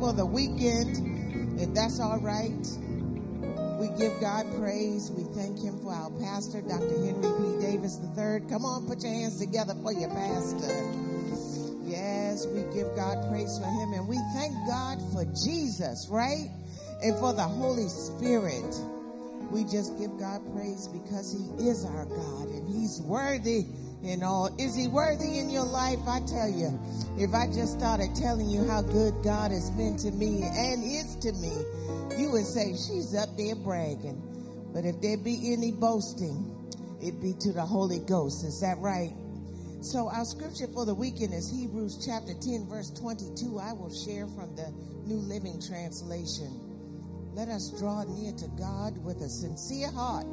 for the weekend, if that's all right. We give God praise. We thank Him for our pastor, Dr. Henry P. Davis III. Come on, put your hands together for your pastor. Yes, we give God praise for him and we thank God for Jesus, right? And for the Holy Spirit. We just give God praise because he is our God and he's worthy in all. Is he worthy in your life? I tell you, if I just started telling you how good God has been to me and is to me, you would say she's up there bragging. But if there be any boasting, it be to the Holy Ghost. Is that right? So our scripture for the weekend is Hebrews chapter 10 verse 22. I will share from the New Living Translation. Let us draw near to God with a sincere heart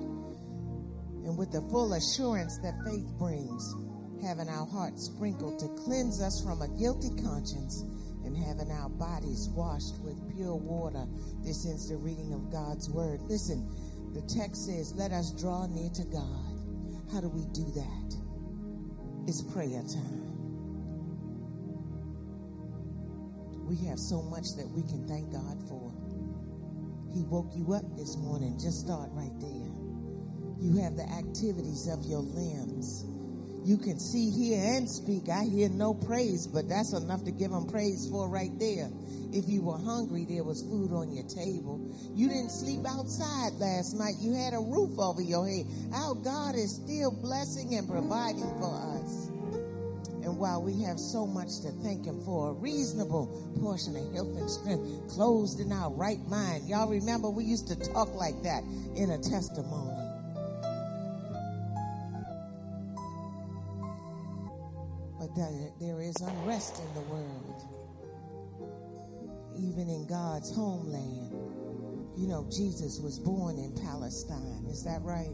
and with the full assurance that faith brings, having our hearts sprinkled to cleanse us from a guilty conscience and having our bodies washed with pure water. This is the reading of God's word. Listen, the text says, let us draw near to God. How do we do that? It's prayer time. We have so much that we can thank God for. He woke you up this morning. Just start right there. You have the activities of your limbs. You can see, hear, and speak. I hear no praise, but that's enough to give them praise for right there. If you were hungry, there was food on your table. You didn't sleep outside last night. You had a roof over your head. Our God is still blessing and providing for us. And while we have so much to thank Him for, a reasonable portion of health and strength, closed in our right mind. Y'all remember we used to talk like that in a testimony. But there is unrest in the world even in God's homeland. You know, Jesus was born in Palestine. Is that right?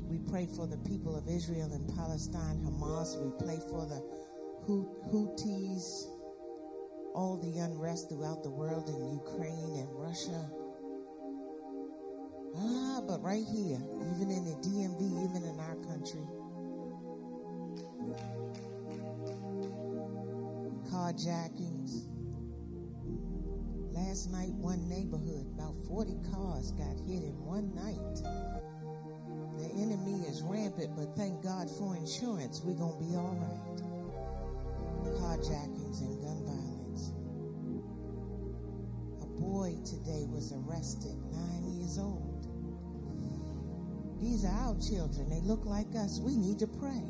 We pray for the people of Israel and Palestine, Hamas. We pray for the Houthis, all the unrest throughout the world in Ukraine and Russia. Ah, but right here, even in the DMV, even in our country, carjackings, Last night, one neighborhood, about 40 cars got hit in one night. The enemy is rampant, but thank God for insurance. We're going to be all right. Carjackings and gun violence. A boy today was arrested, nine years old. These are our children. They look like us. We need to pray.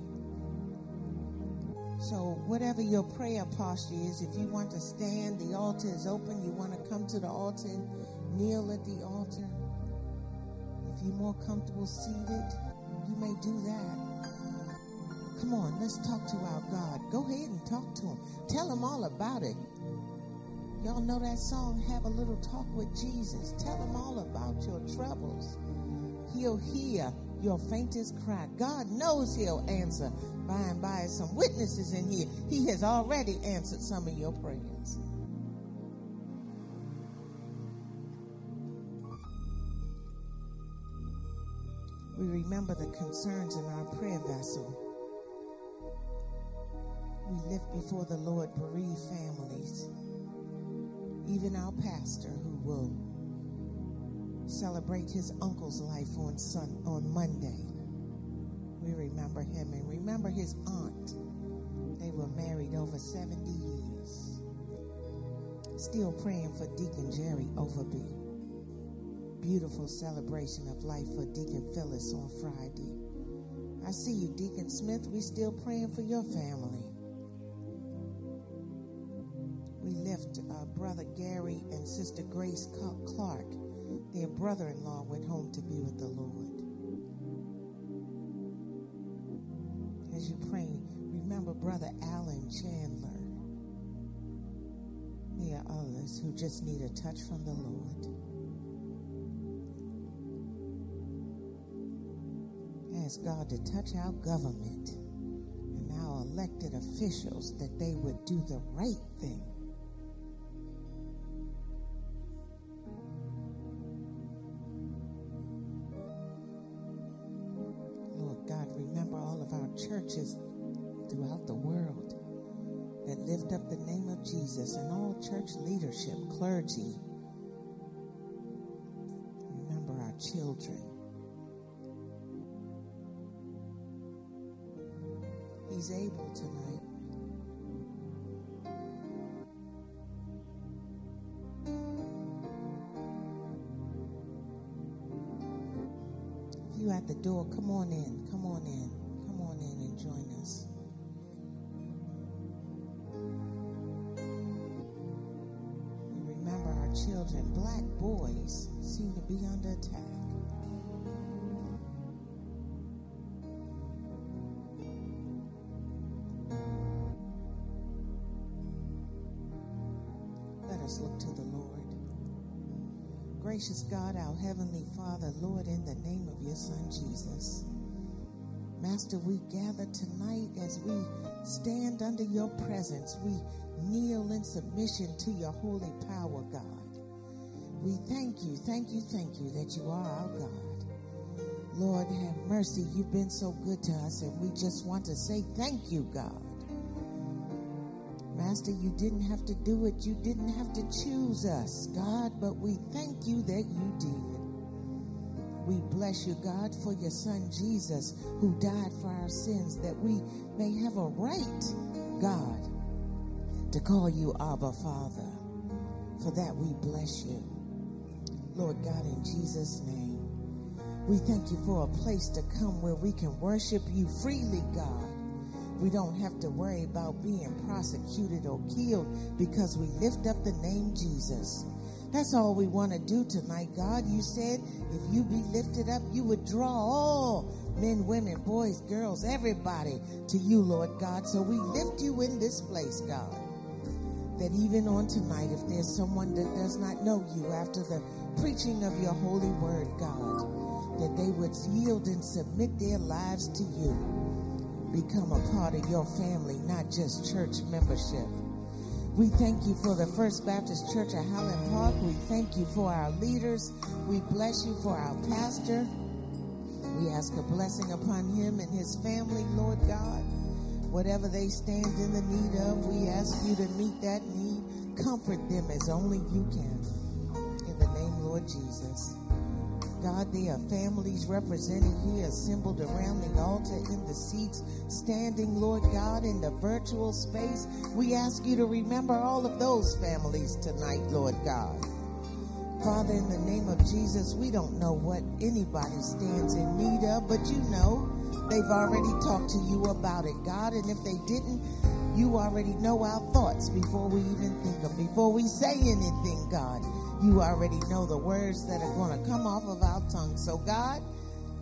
So, whatever your prayer posture is, if you want to stand, the altar is open. You want to come to the altar kneel at the altar. If you're more comfortable seated, you may do that. Come on, let's talk to our God. Go ahead and talk to Him. Tell Him all about it. Y'all know that song, Have a Little Talk with Jesus. Tell Him all about your troubles. He'll hear your faintest cry. God knows He'll answer by and by some witnesses in here. He has already answered some of your prayers. We remember the concerns in our prayer vessel. We lift before the Lord bereaved families, even our pastor who will celebrate his uncle's life on sun, on Monday. We remember him and remember his aunt. They were married over 70 years. Still praying for Deacon Jerry Overby. Beautiful celebration of life for Deacon Phyllis on Friday. I see you, Deacon Smith. We still praying for your family. We lift uh, Brother Gary and Sister Grace Clark. Their brother in law went home to be with the Lord. as you pray, remember Brother Alan Chandler. There are others who just need a touch from the Lord. Ask God to touch our government and our elected officials that they would do the right thing. Church leadership, clergy. Remember our children. He's able tonight. If you at the door. Come on in. Be under attack. Let us look to the Lord. Gracious God, our Heavenly Father, Lord, in the name of your Son Jesus. Master, we gather tonight as we stand under your presence. We kneel in submission to your holy power, God. We thank you, thank you, thank you that you are our God. Lord, have mercy. You've been so good to us, and we just want to say thank you, God. Master, you didn't have to do it. You didn't have to choose us, God, but we thank you that you did. We bless you, God, for your son Jesus who died for our sins that we may have a right, God, to call you Abba Father. For that we bless you. Lord God, in Jesus' name, we thank you for a place to come where we can worship you freely, God. We don't have to worry about being prosecuted or killed because we lift up the name Jesus. That's all we want to do tonight, God. You said if you be lifted up, you would draw all men, women, boys, girls, everybody to you, Lord God. So we lift you in this place, God. That even on tonight, if there's someone that does not know you after the preaching of your holy word, God, that they would yield and submit their lives to you become a part of your family, not just church membership. We thank you for the First Baptist Church of Highland Park. We thank you for our leaders. We bless you for our pastor. We ask a blessing upon him and his family, Lord God. Whatever they stand in the need of, we ask you to meet that need. Comfort them as only you can. Lord Jesus. God, there are families represented here, assembled around the altar in the seats, standing, Lord God, in the virtual space. We ask you to remember all of those families tonight, Lord God. Father, in the name of Jesus, we don't know what anybody stands in need of, but you know they've already talked to you about it, God. And if they didn't, you already know our thoughts before we even think of before we say anything, God. You already know the words that are going to come off of our tongue. So, God,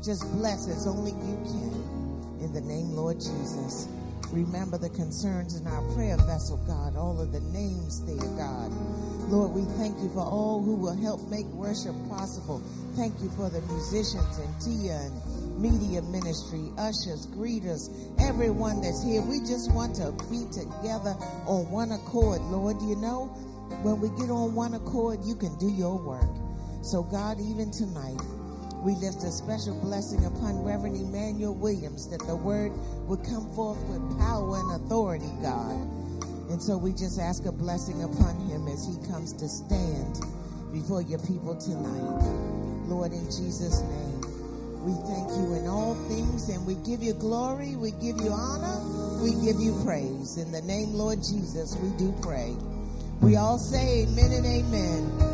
just bless as only you can. In the name, Lord Jesus. Remember the concerns in our prayer vessel, God, all of the names there, God. Lord, we thank you for all who will help make worship possible. Thank you for the musicians and Tia and media ministry, ushers, greeters, everyone that's here. We just want to be together on one accord, Lord. You know, when we get on one accord, you can do your work. So, God, even tonight, we lift a special blessing upon Reverend Emanuel Williams that the word would come forth with power and authority, God. And so we just ask a blessing upon him as he comes to stand before your people tonight. Lord, in Jesus' name, we thank you in all things and we give you glory, we give you honor, we give you praise. In the name, Lord Jesus, we do pray. We all say amen and amen.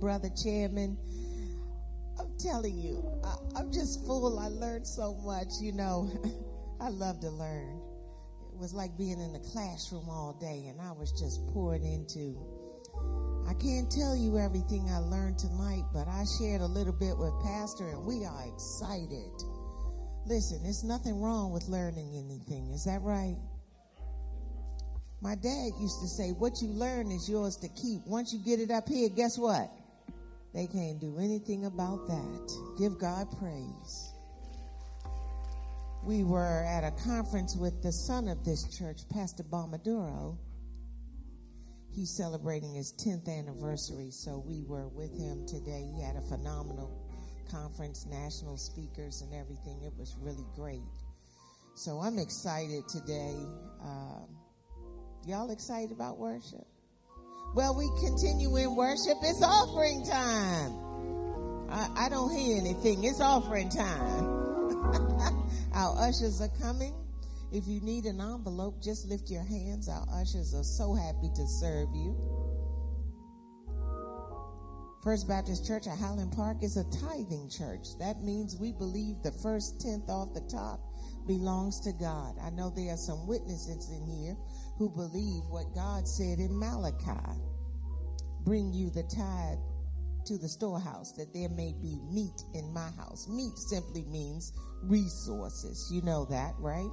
Brother Chairman. I'm telling you, I, am just full. I learned so much. You know, I love to learn. It was like being in the classroom all day, and I was just pouring into I can't tell you everything I learned tonight, but I shared a little bit with Pastor and we are excited. Listen, there's nothing wrong with learning anything. Is that right? My dad used to say, what you learn is yours to keep. Once you get it up here, guess what? They can't do anything about that. Give God praise. We were at a conference with the son of this church, Pastor Balmaduro he's celebrating his 10th anniversary, so we were with him today. He had a phenomenal conference, national speakers, and everything. It was really great. So I'm excited today. Uh, y'all excited about worship? Well, we continue in worship. It's offering time. I, I don't hear anything. It's offering time. Our ushers are coming. If you need an envelope, just lift your hands. Our ushers are so happy to serve you. First Baptist Church at Highland Park is a tithing church. That means we believe the first tenth off the top belongs to God. I know there are some witnesses in here who believe what God said in Malachi. Bring you the tithe to the storehouse that there may be meat in my house. Meat simply means resources. You know that, right?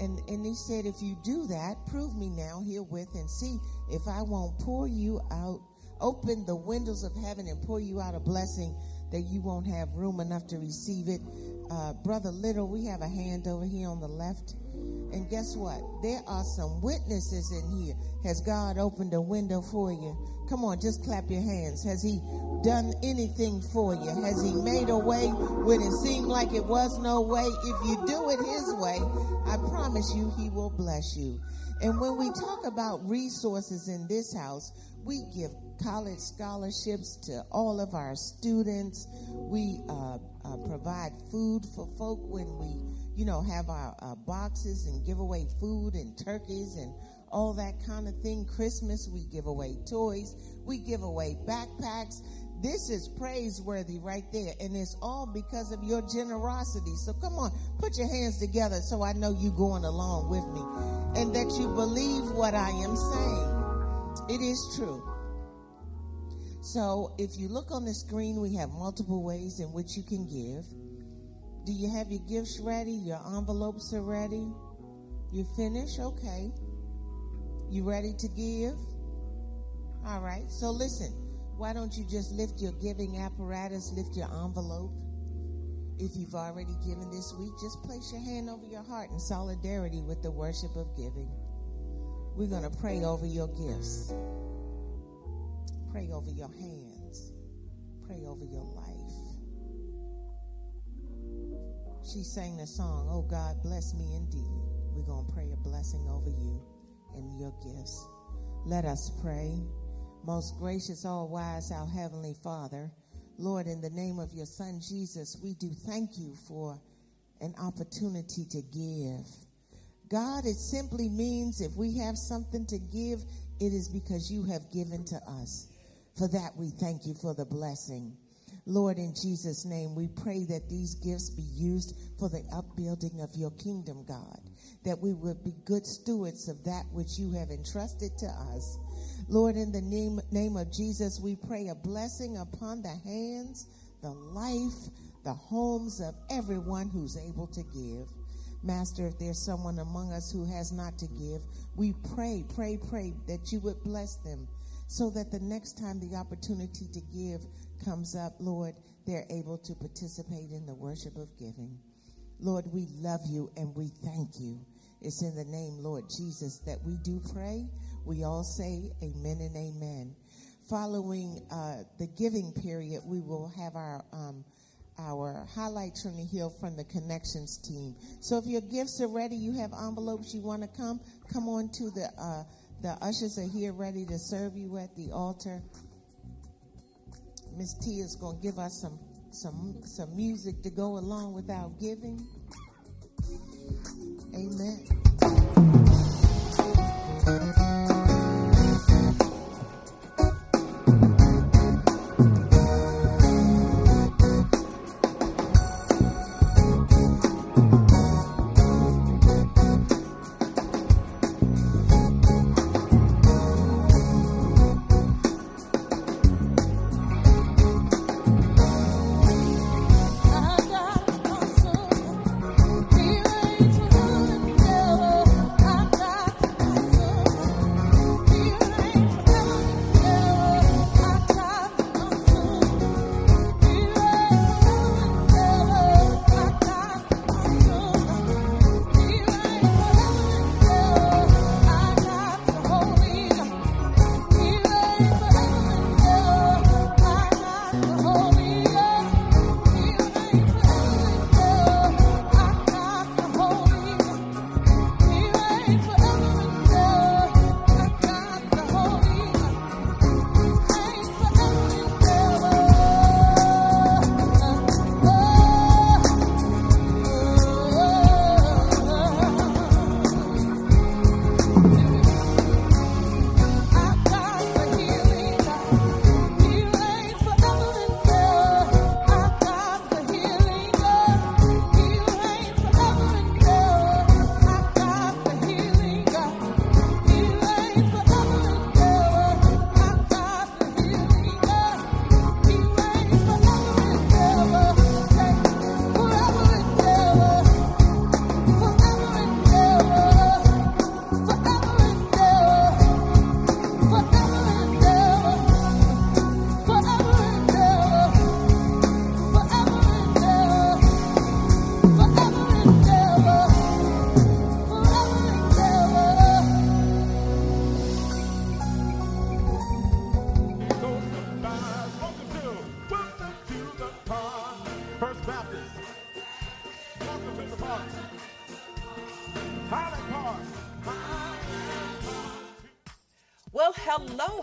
And, and he said, if you do that, prove me now herewith and see if I won't pour you out, open the windows of heaven and pour you out a blessing that you won't have room enough to receive it. Uh, Brother Little, we have a hand over here on the left. And guess what? There are some witnesses in here. Has God opened a window for you? Come on, just clap your hands. Has He done anything for you? Has He made a way when it seemed like it was no way? If you do it His way, I promise you He will bless you. And when we talk about resources in this house, we give college scholarships to all of our students. We uh, uh, provide food for folk when we, you know, have our uh, boxes and give away food and turkeys and all that kind of thing. Christmas, we give away toys, we give away backpacks. This is praiseworthy right there, and it's all because of your generosity. So come on, put your hands together so I know you're going along with me and that you believe what I am saying. It is true. So if you look on the screen, we have multiple ways in which you can give. Do you have your gifts ready? Your envelopes are ready? You finish? Okay. You ready to give? All right. So listen, why don't you just lift your giving apparatus, lift your envelope? If you've already given this week, just place your hand over your heart in solidarity with the worship of giving. We're going to pray over your gifts. Pray over your hands. Pray over your life. She sang the song, Oh God, bless me indeed. We're going to pray a blessing over you and your gifts. Let us pray. Most gracious, all wise, our Heavenly Father, Lord, in the name of your Son Jesus, we do thank you for an opportunity to give. God, it simply means if we have something to give, it is because you have given to us. For that, we thank you for the blessing. Lord, in Jesus' name, we pray that these gifts be used for the upbuilding of your kingdom, God that we would be good stewards of that which you have entrusted to us. Lord, in the name, name of Jesus, we pray a blessing upon the hands, the life, the homes of everyone who's able to give. Master, if there's someone among us who has not to give, we pray, pray, pray that you would bless them so that the next time the opportunity to give comes up, Lord, they're able to participate in the worship of giving. Lord, we love you and we thank you. It's in the name, Lord Jesus, that we do pray. We all say amen and amen. Following uh, the giving period, we will have our um, our highlights from the hill from the connections team. So if your gifts are ready, you have envelopes you want to come, come on to the uh, the ushers are here ready to serve you at the altar. Miss T is going to give us some some some music to go along with our giving. Amen.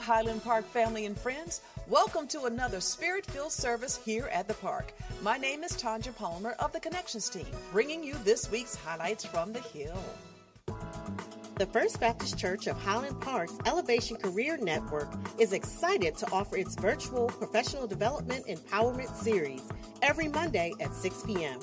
Highland Park family and friends. Welcome to another spirit filled service here at the park. My name is Tanja Palmer of the Connections team, bringing you this week's highlights from the Hill. The First Baptist Church of Highland Park's Elevation Career Network is excited to offer its virtual professional development empowerment series every Monday at 6 p.m.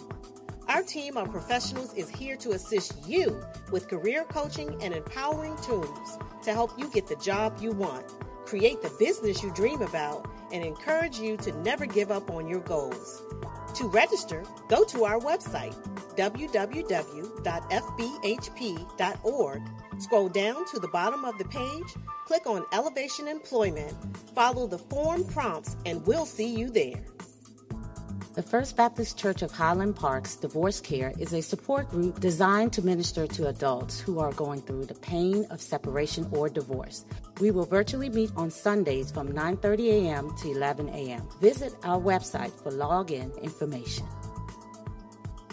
Our team of professionals is here to assist you with career coaching and empowering tools to help you get the job you want create the business you dream about, and encourage you to never give up on your goals. To register, go to our website, www.fbhp.org. Scroll down to the bottom of the page, click on Elevation Employment, follow the form prompts, and we'll see you there. The First Baptist Church of Highland Park's Divorce Care is a support group designed to minister to adults who are going through the pain of separation or divorce. We will virtually meet on Sundays from 9:30 a.m. to 11 a.m. Visit our website for login information.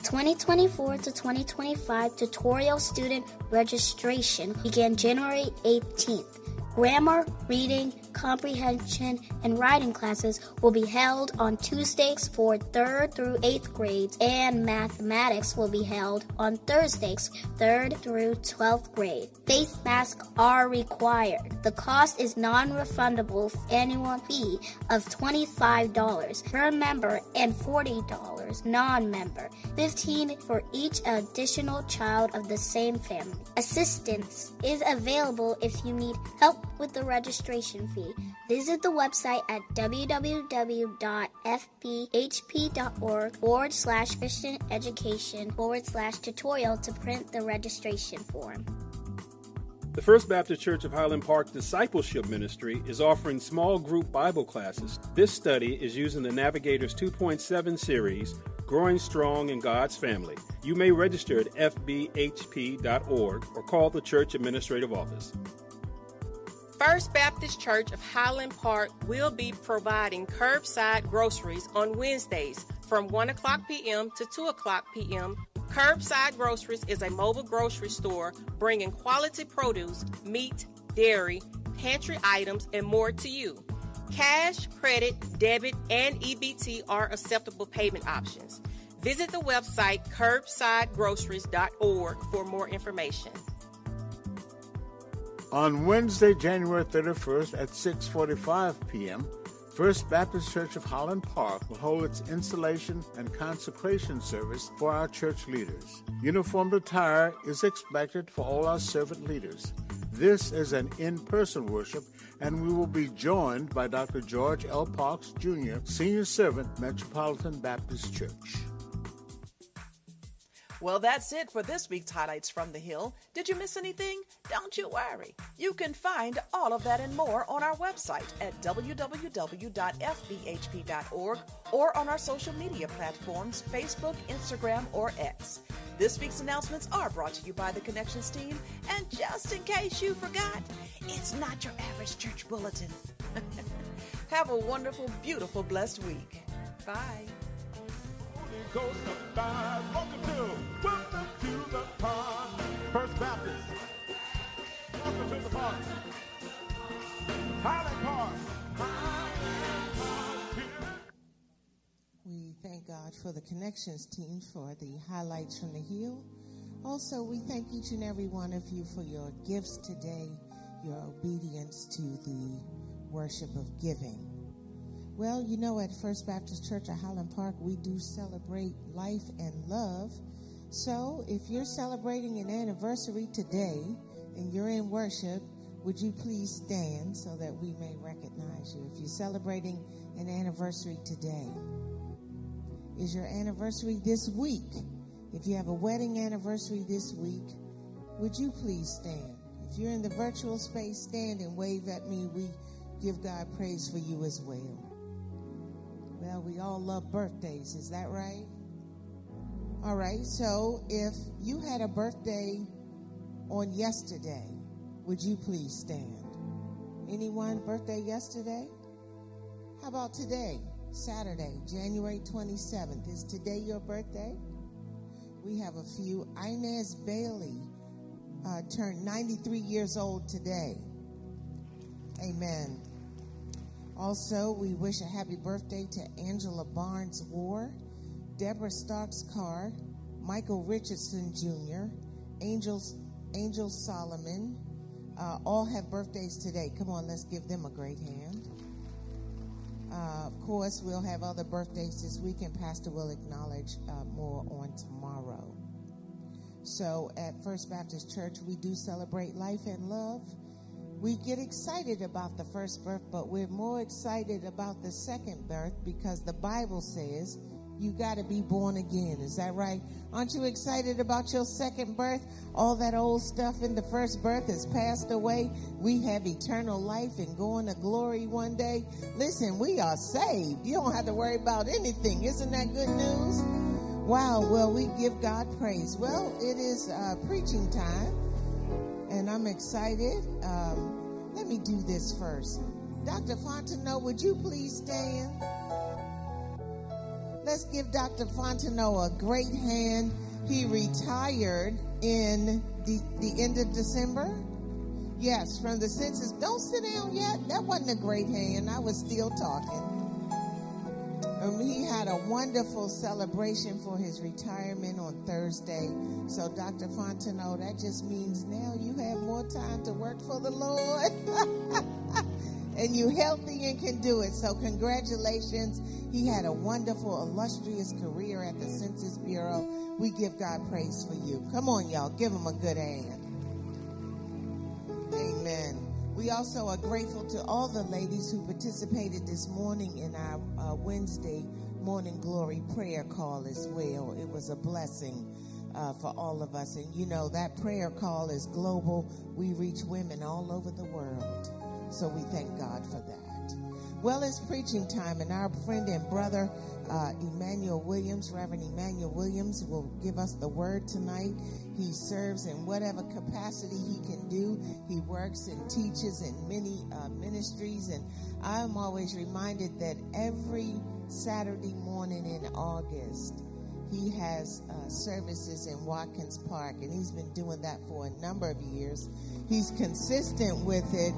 2024 to 2025 tutorial student registration began January 18th. Grammar, reading, comprehension, and writing classes will be held on Tuesdays for 3rd through 8th grades, and mathematics will be held on Thursdays, 3rd through 12th grade. Face masks are required. The cost is non refundable annual fee of $25 per member and $40 non member, 15 for each additional child of the same family. Assistance is available if you need help with the registration fee. Visit the website at www.fbhp.org forward slash Christian education forward slash tutorial to print the registration form. The First Baptist Church of Highland Park Discipleship Ministry is offering small group Bible classes. This study is using the Navigators 2.7 series, Growing Strong in God's Family. You may register at fbhp.org or call the church administrative office. First Baptist Church of Highland Park will be providing curbside groceries on Wednesdays from 1 o'clock p.m. to 2 o'clock p.m. Curbside Groceries is a mobile grocery store bringing quality produce, meat, dairy, pantry items, and more to you. Cash, credit, debit, and EBT are acceptable payment options. Visit the website curbsidegroceries.org for more information. On Wednesday, January 31st at 6:45 p.m., First Baptist Church of Highland Park will hold its installation and consecration service for our church leaders. Uniformed attire is expected for all our servant leaders. This is an in person worship, and we will be joined by Dr. George L. Parks, Jr., Senior Servant, Metropolitan Baptist Church. Well, that's it for this week's Highlights from the Hill. Did you miss anything? Don't you worry. You can find all of that and more on our website at www.fbhp.org or on our social media platforms Facebook, Instagram, or X. This week's announcements are brought to you by the Connections team, and just in case you forgot, it's not your average church bulletin. Have a wonderful, beautiful, blessed week. Bye. Coast of Five. Welcome to, welcome to the park. First Baptist. Welcome to the park. Highland Park. We thank God for the connections team for the highlights from the hill. Also, we thank each and every one of you for your gifts today, your obedience to the worship of giving. Well, you know, at First Baptist Church of Highland Park, we do celebrate life and love. So if you're celebrating an anniversary today and you're in worship, would you please stand so that we may recognize you? If you're celebrating an anniversary today, is your anniversary this week? If you have a wedding anniversary this week, would you please stand? If you're in the virtual space, stand and wave at me. We give God praise for you as well. Well, we all love birthdays, is that right? All right, so if you had a birthday on yesterday, would you please stand? Anyone birthday yesterday? How about today, Saturday, January 27th? Is today your birthday? We have a few. Inez Bailey uh, turned 93 years old today. Amen. Also, we wish a happy birthday to Angela Barnes War, Deborah Starks Carr, Michael Richardson Jr., Angels, Angel Solomon. Uh, all have birthdays today. Come on, let's give them a great hand. Uh, of course, we'll have other birthdays this week, and Pastor will acknowledge uh, more on tomorrow. So, at First Baptist Church, we do celebrate life and love we get excited about the first birth, but we're more excited about the second birth because the Bible says you got to be born again. Is that right? Aren't you excited about your second birth? All that old stuff in the first birth has passed away. We have eternal life and going to glory one day. Listen, we are saved. You don't have to worry about anything. Isn't that good news? Wow. Well, we give God praise. Well, it is uh, preaching time and I'm excited. Um, let me do this first. Dr. Fontenot, would you please stand? Let's give Dr. Fontenot a great hand. He retired in the, the end of December. Yes, from the census. Don't sit down yet. That wasn't a great hand. I was still talking. Um, he had a wonderful celebration for his retirement on Thursday. So, Dr. Fontenot, that just means now you have more time to work for the Lord. and you're healthy and can do it. So, congratulations. He had a wonderful, illustrious career at the Census Bureau. We give God praise for you. Come on, y'all. Give him a good hand. Amen. We also are grateful to all the ladies who participated this morning in our uh, Wednesday morning glory prayer call as well. It was a blessing uh, for all of us. And you know, that prayer call is global. We reach women all over the world. So we thank God for that. Well, it's preaching time, and our friend and brother, uh, Emanuel Williams, Reverend Emanuel Williams, will give us the word tonight. He serves in whatever capacity he can do. He works and teaches in many uh, ministries. And I'm always reminded that every Saturday morning in August, he has uh, services in Watkins Park, and he's been doing that for a number of years. He's consistent with it.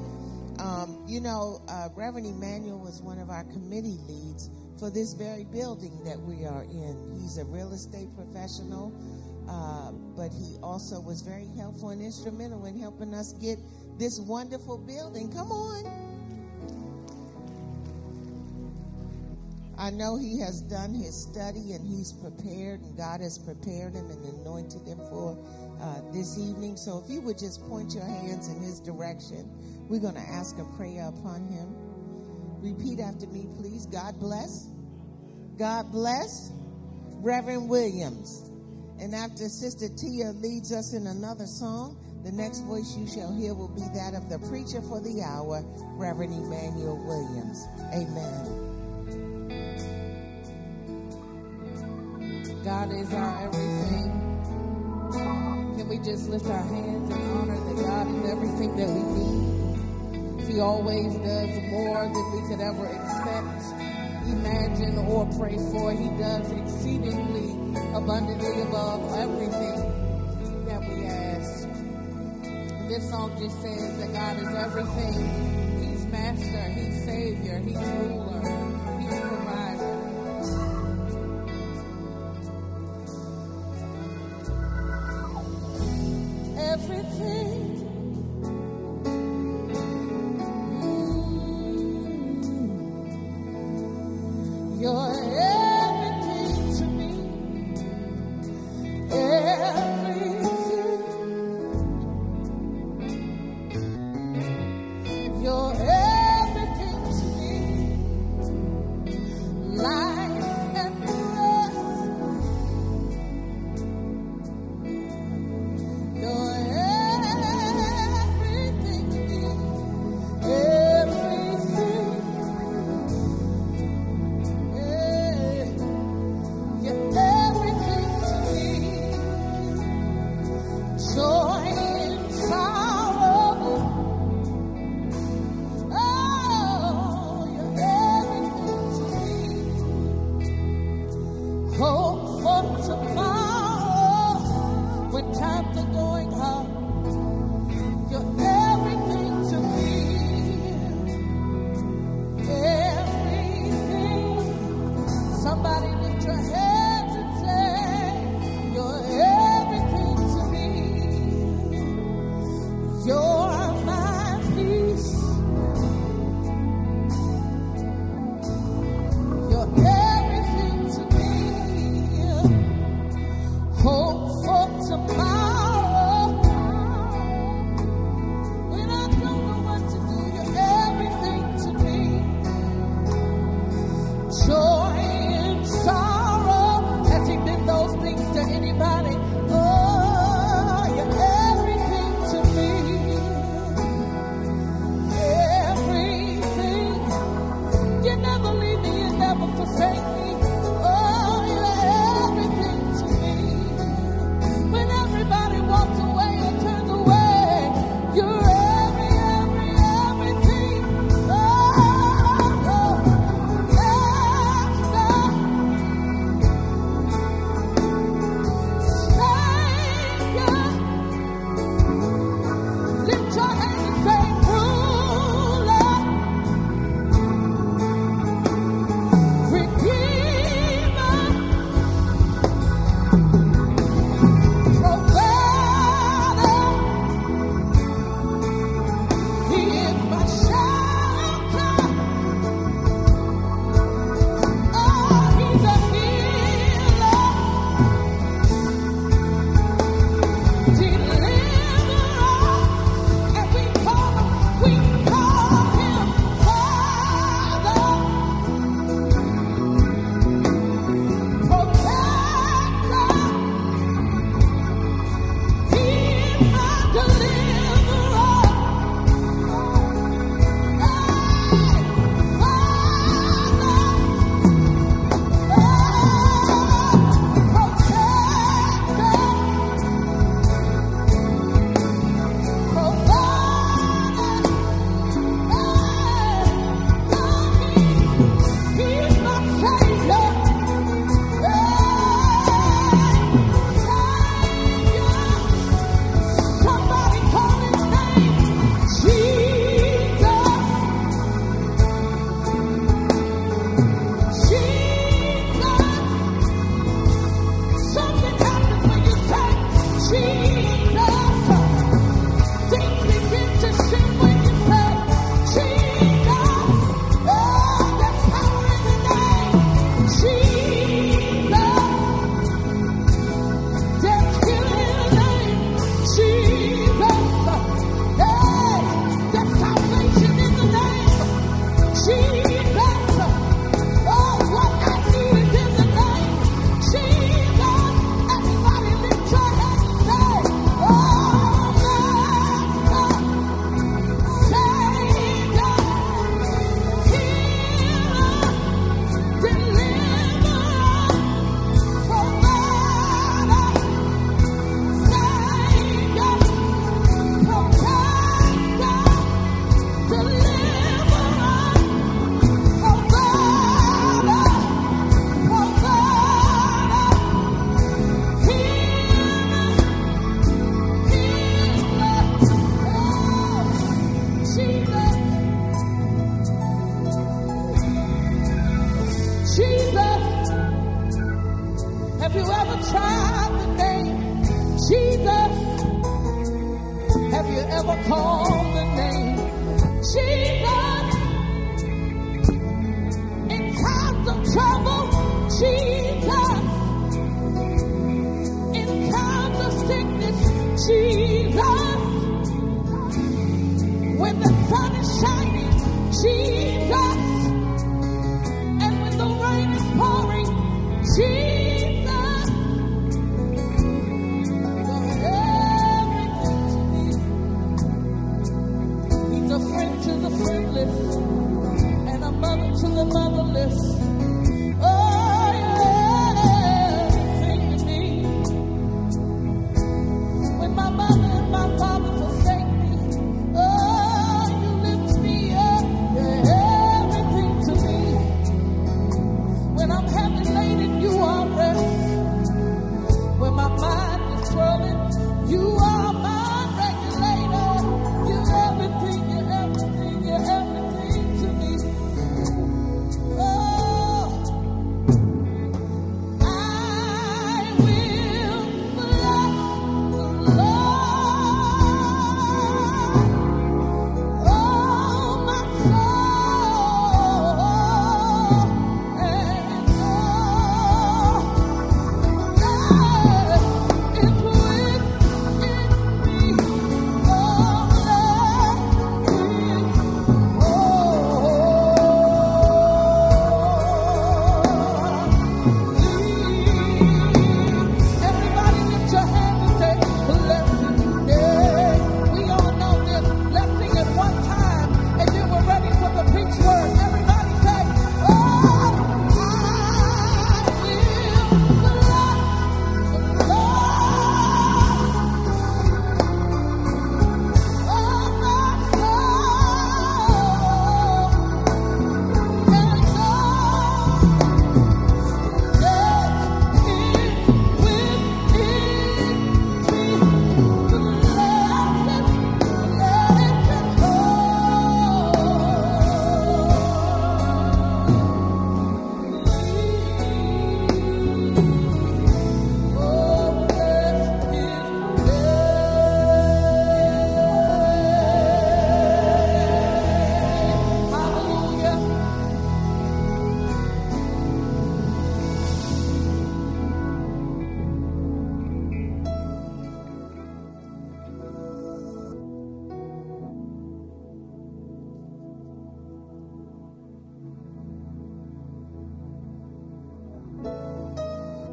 Um, you know, uh, Reverend Emanuel was one of our committee leads for this very building that we are in. He's a real estate professional, uh, but he also was very helpful and instrumental in helping us get this wonderful building. Come on. I know he has done his study and he's prepared, and God has prepared him and anointed him for uh, this evening. So if you would just point your hands in his direction, we're going to ask a prayer upon him. Repeat after me, please. God bless. God bless Reverend Williams. And after Sister Tia leads us in another song, the next voice you shall hear will be that of the preacher for the hour, Reverend Emanuel Williams. Amen. God is our everything. Can we just lift our hands and honor that God is everything that we need? He always does more than we could ever expect, imagine, or pray for. He does exceedingly abundantly above everything that we ask. This song just says that God is everything. He's master, He's savior, He's ruler, ever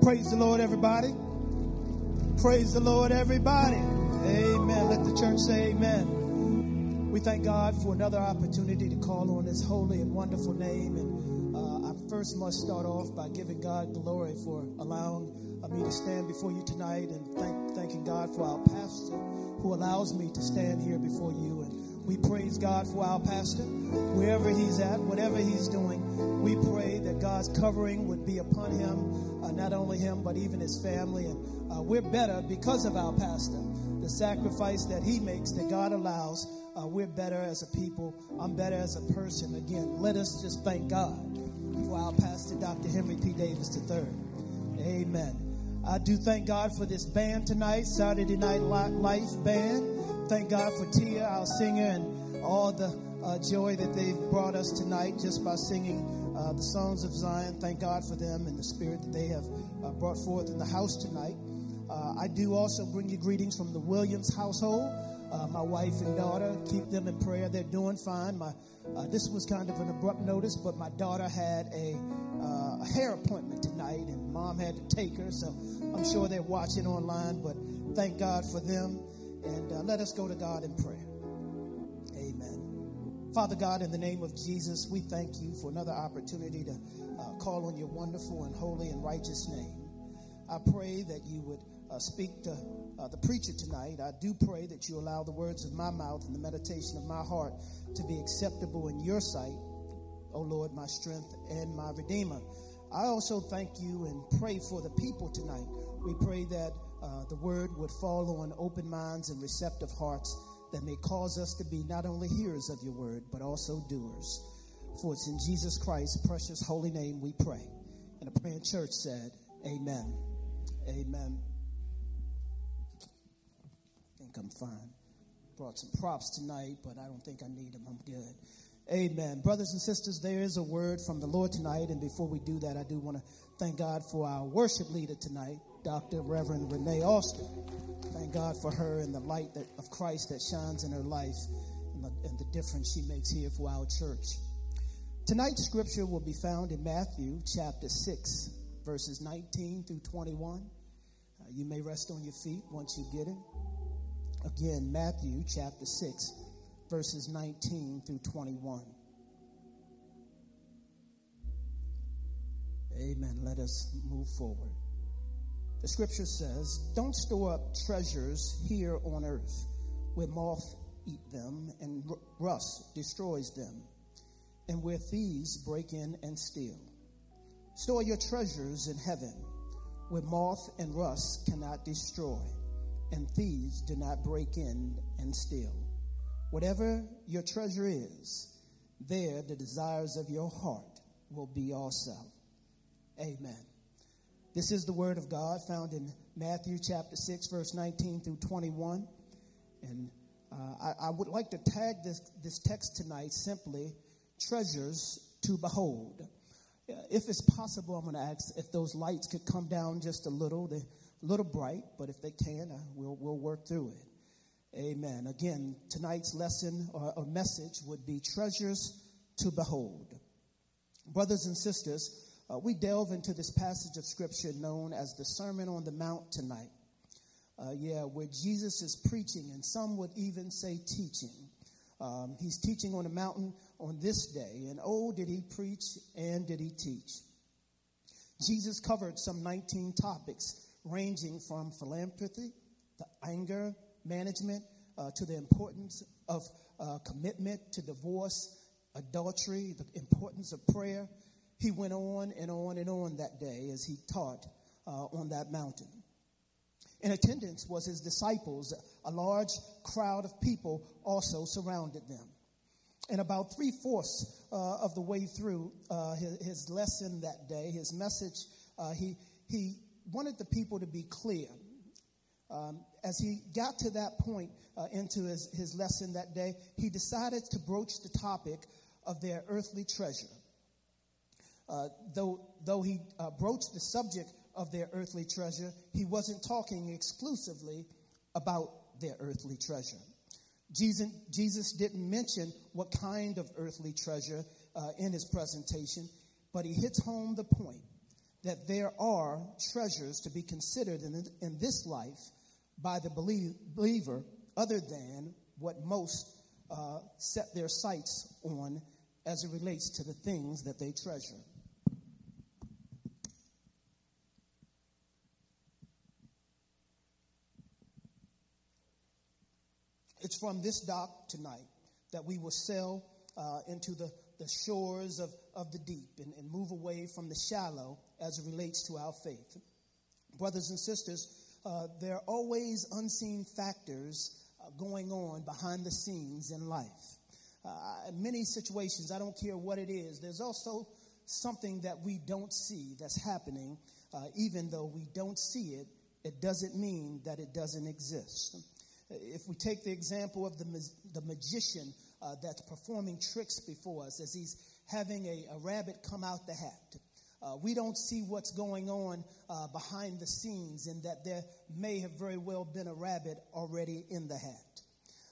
Praise the Lord, everybody. Praise the Lord, everybody. Amen. Let the church say amen. We thank God for another opportunity to call on His holy and wonderful name. And uh, I first must start off by giving God glory for allowing uh, me to stand before you tonight and thank, thanking God for our pastor who allows me to stand here before you. And we praise God for our pastor, wherever he's at, whatever he's doing. We pray that God's covering would be upon him, uh, not only him, but even his family. And uh, we're better because of our pastor. The sacrifice that he makes, that God allows, uh, we're better as a people. I'm better as a person. Again, let us just thank God for our pastor, Dr. Henry P. Davis III. Amen. I do thank God for this band tonight, Saturday Night Li- Life Band. Thank God for Tia, our singer, and all the uh, joy that they've brought us tonight just by singing uh, the songs of Zion. Thank God for them and the spirit that they have uh, brought forth in the house tonight. Uh, I do also bring you greetings from the Williams household. Uh, my wife and daughter, keep them in prayer. They're doing fine. My uh, this was kind of an abrupt notice, but my daughter had a, a hair appointment tonight, and mom had to take her. So I'm sure they're watching online. But thank God for them, and uh, let us go to God in prayer. Amen. Father God, in the name of Jesus, we thank you for another opportunity to uh, call on your wonderful and holy and righteous name. I pray that you would uh, speak to uh, the preacher tonight. I do pray that you allow the words of my mouth and the meditation of my heart to be acceptable in your sight, O Lord, my strength and my redeemer. I also thank you and pray for the people tonight. We pray that uh, the word would fall on open minds and receptive hearts that may cause us to be not only hearers of your word, but also doers. For it's in Jesus Christ's precious holy name we pray. And the praying church said, Amen. Amen. I think I'm fine. brought some props tonight, but I don't think I need them. I'm good. Amen. Brothers and sisters, there is a word from the Lord tonight. And before we do that, I do want to thank God for our worship leader tonight, Dr. Reverend Renee Austin. Thank God for her and the light that, of Christ that shines in her life and the, and the difference she makes here for our church. Tonight's scripture will be found in Matthew chapter 6, verses 19 through 21. Uh, you may rest on your feet once you get it. Again, Matthew chapter 6, verses 19 through 21. Amen. Let us move forward. The scripture says, Don't store up treasures here on earth where moth eat them and rust destroys them, and where thieves break in and steal. Store your treasures in heaven where moth and rust cannot destroy, and thieves do not break in and steal. Whatever your treasure is, there the desires of your heart will be also. Amen. This is the word of God found in Matthew chapter 6, verse 19 through 21. And uh, I, I, would like to tag this, this text tonight simply treasures to behold. If it's possible, I'm going to ask if those lights could come down just a little. They're a little bright, but if they can, uh, we'll, we'll work through it. Amen. Again, tonight's lesson or, or message would be treasures to behold. Brothers and sisters, uh, we delve into this passage of scripture known as the Sermon on the Mount tonight. Uh, yeah, where Jesus is preaching, and some would even say teaching. Um, he's teaching on the mountain on this day, and oh, did he preach and did he teach? Jesus covered some 19 topics, ranging from philanthropy to anger, management, uh, to the importance of uh, commitment to divorce, adultery, the importance of prayer. He went on and on and on that day as he taught uh, on that mountain. In attendance was his disciples. A large crowd of people also surrounded them. And about three fourths uh, of the way through uh, his, his, lesson that day, his message, uh, he, he wanted the people to be clear um, as he got to that point uh, into his, his lesson that day, he decided to broach the topic of their earthly treasure. Uh, though, though he uh, broached the subject of their earthly treasure, he wasn't talking exclusively about their earthly treasure. Jesus, Jesus didn't mention what kind of earthly treasure uh, in his presentation, but he hits home the point that there are treasures to be considered in, in this life by the believer other than what most uh, set their sights on as it relates to the things that they treasure. It's from this dock tonight that we will sail uh, into the, the shores of, of the deep and, and move away from the shallow as it relates to our faith. Brothers and sisters, uh, there are always unseen factors uh, going on behind the scenes in life. Uh, in many situations, I don't care what it is, there's also something that we don't see that's happening. Uh, even though we don't see it, it doesn't mean that it doesn't exist. If we take the example of the, the magician uh, that's performing tricks before us as he's having a, a rabbit come out the hat, uh, we don't see what's going on uh, behind the scenes, and that there may have very well been a rabbit already in the hat.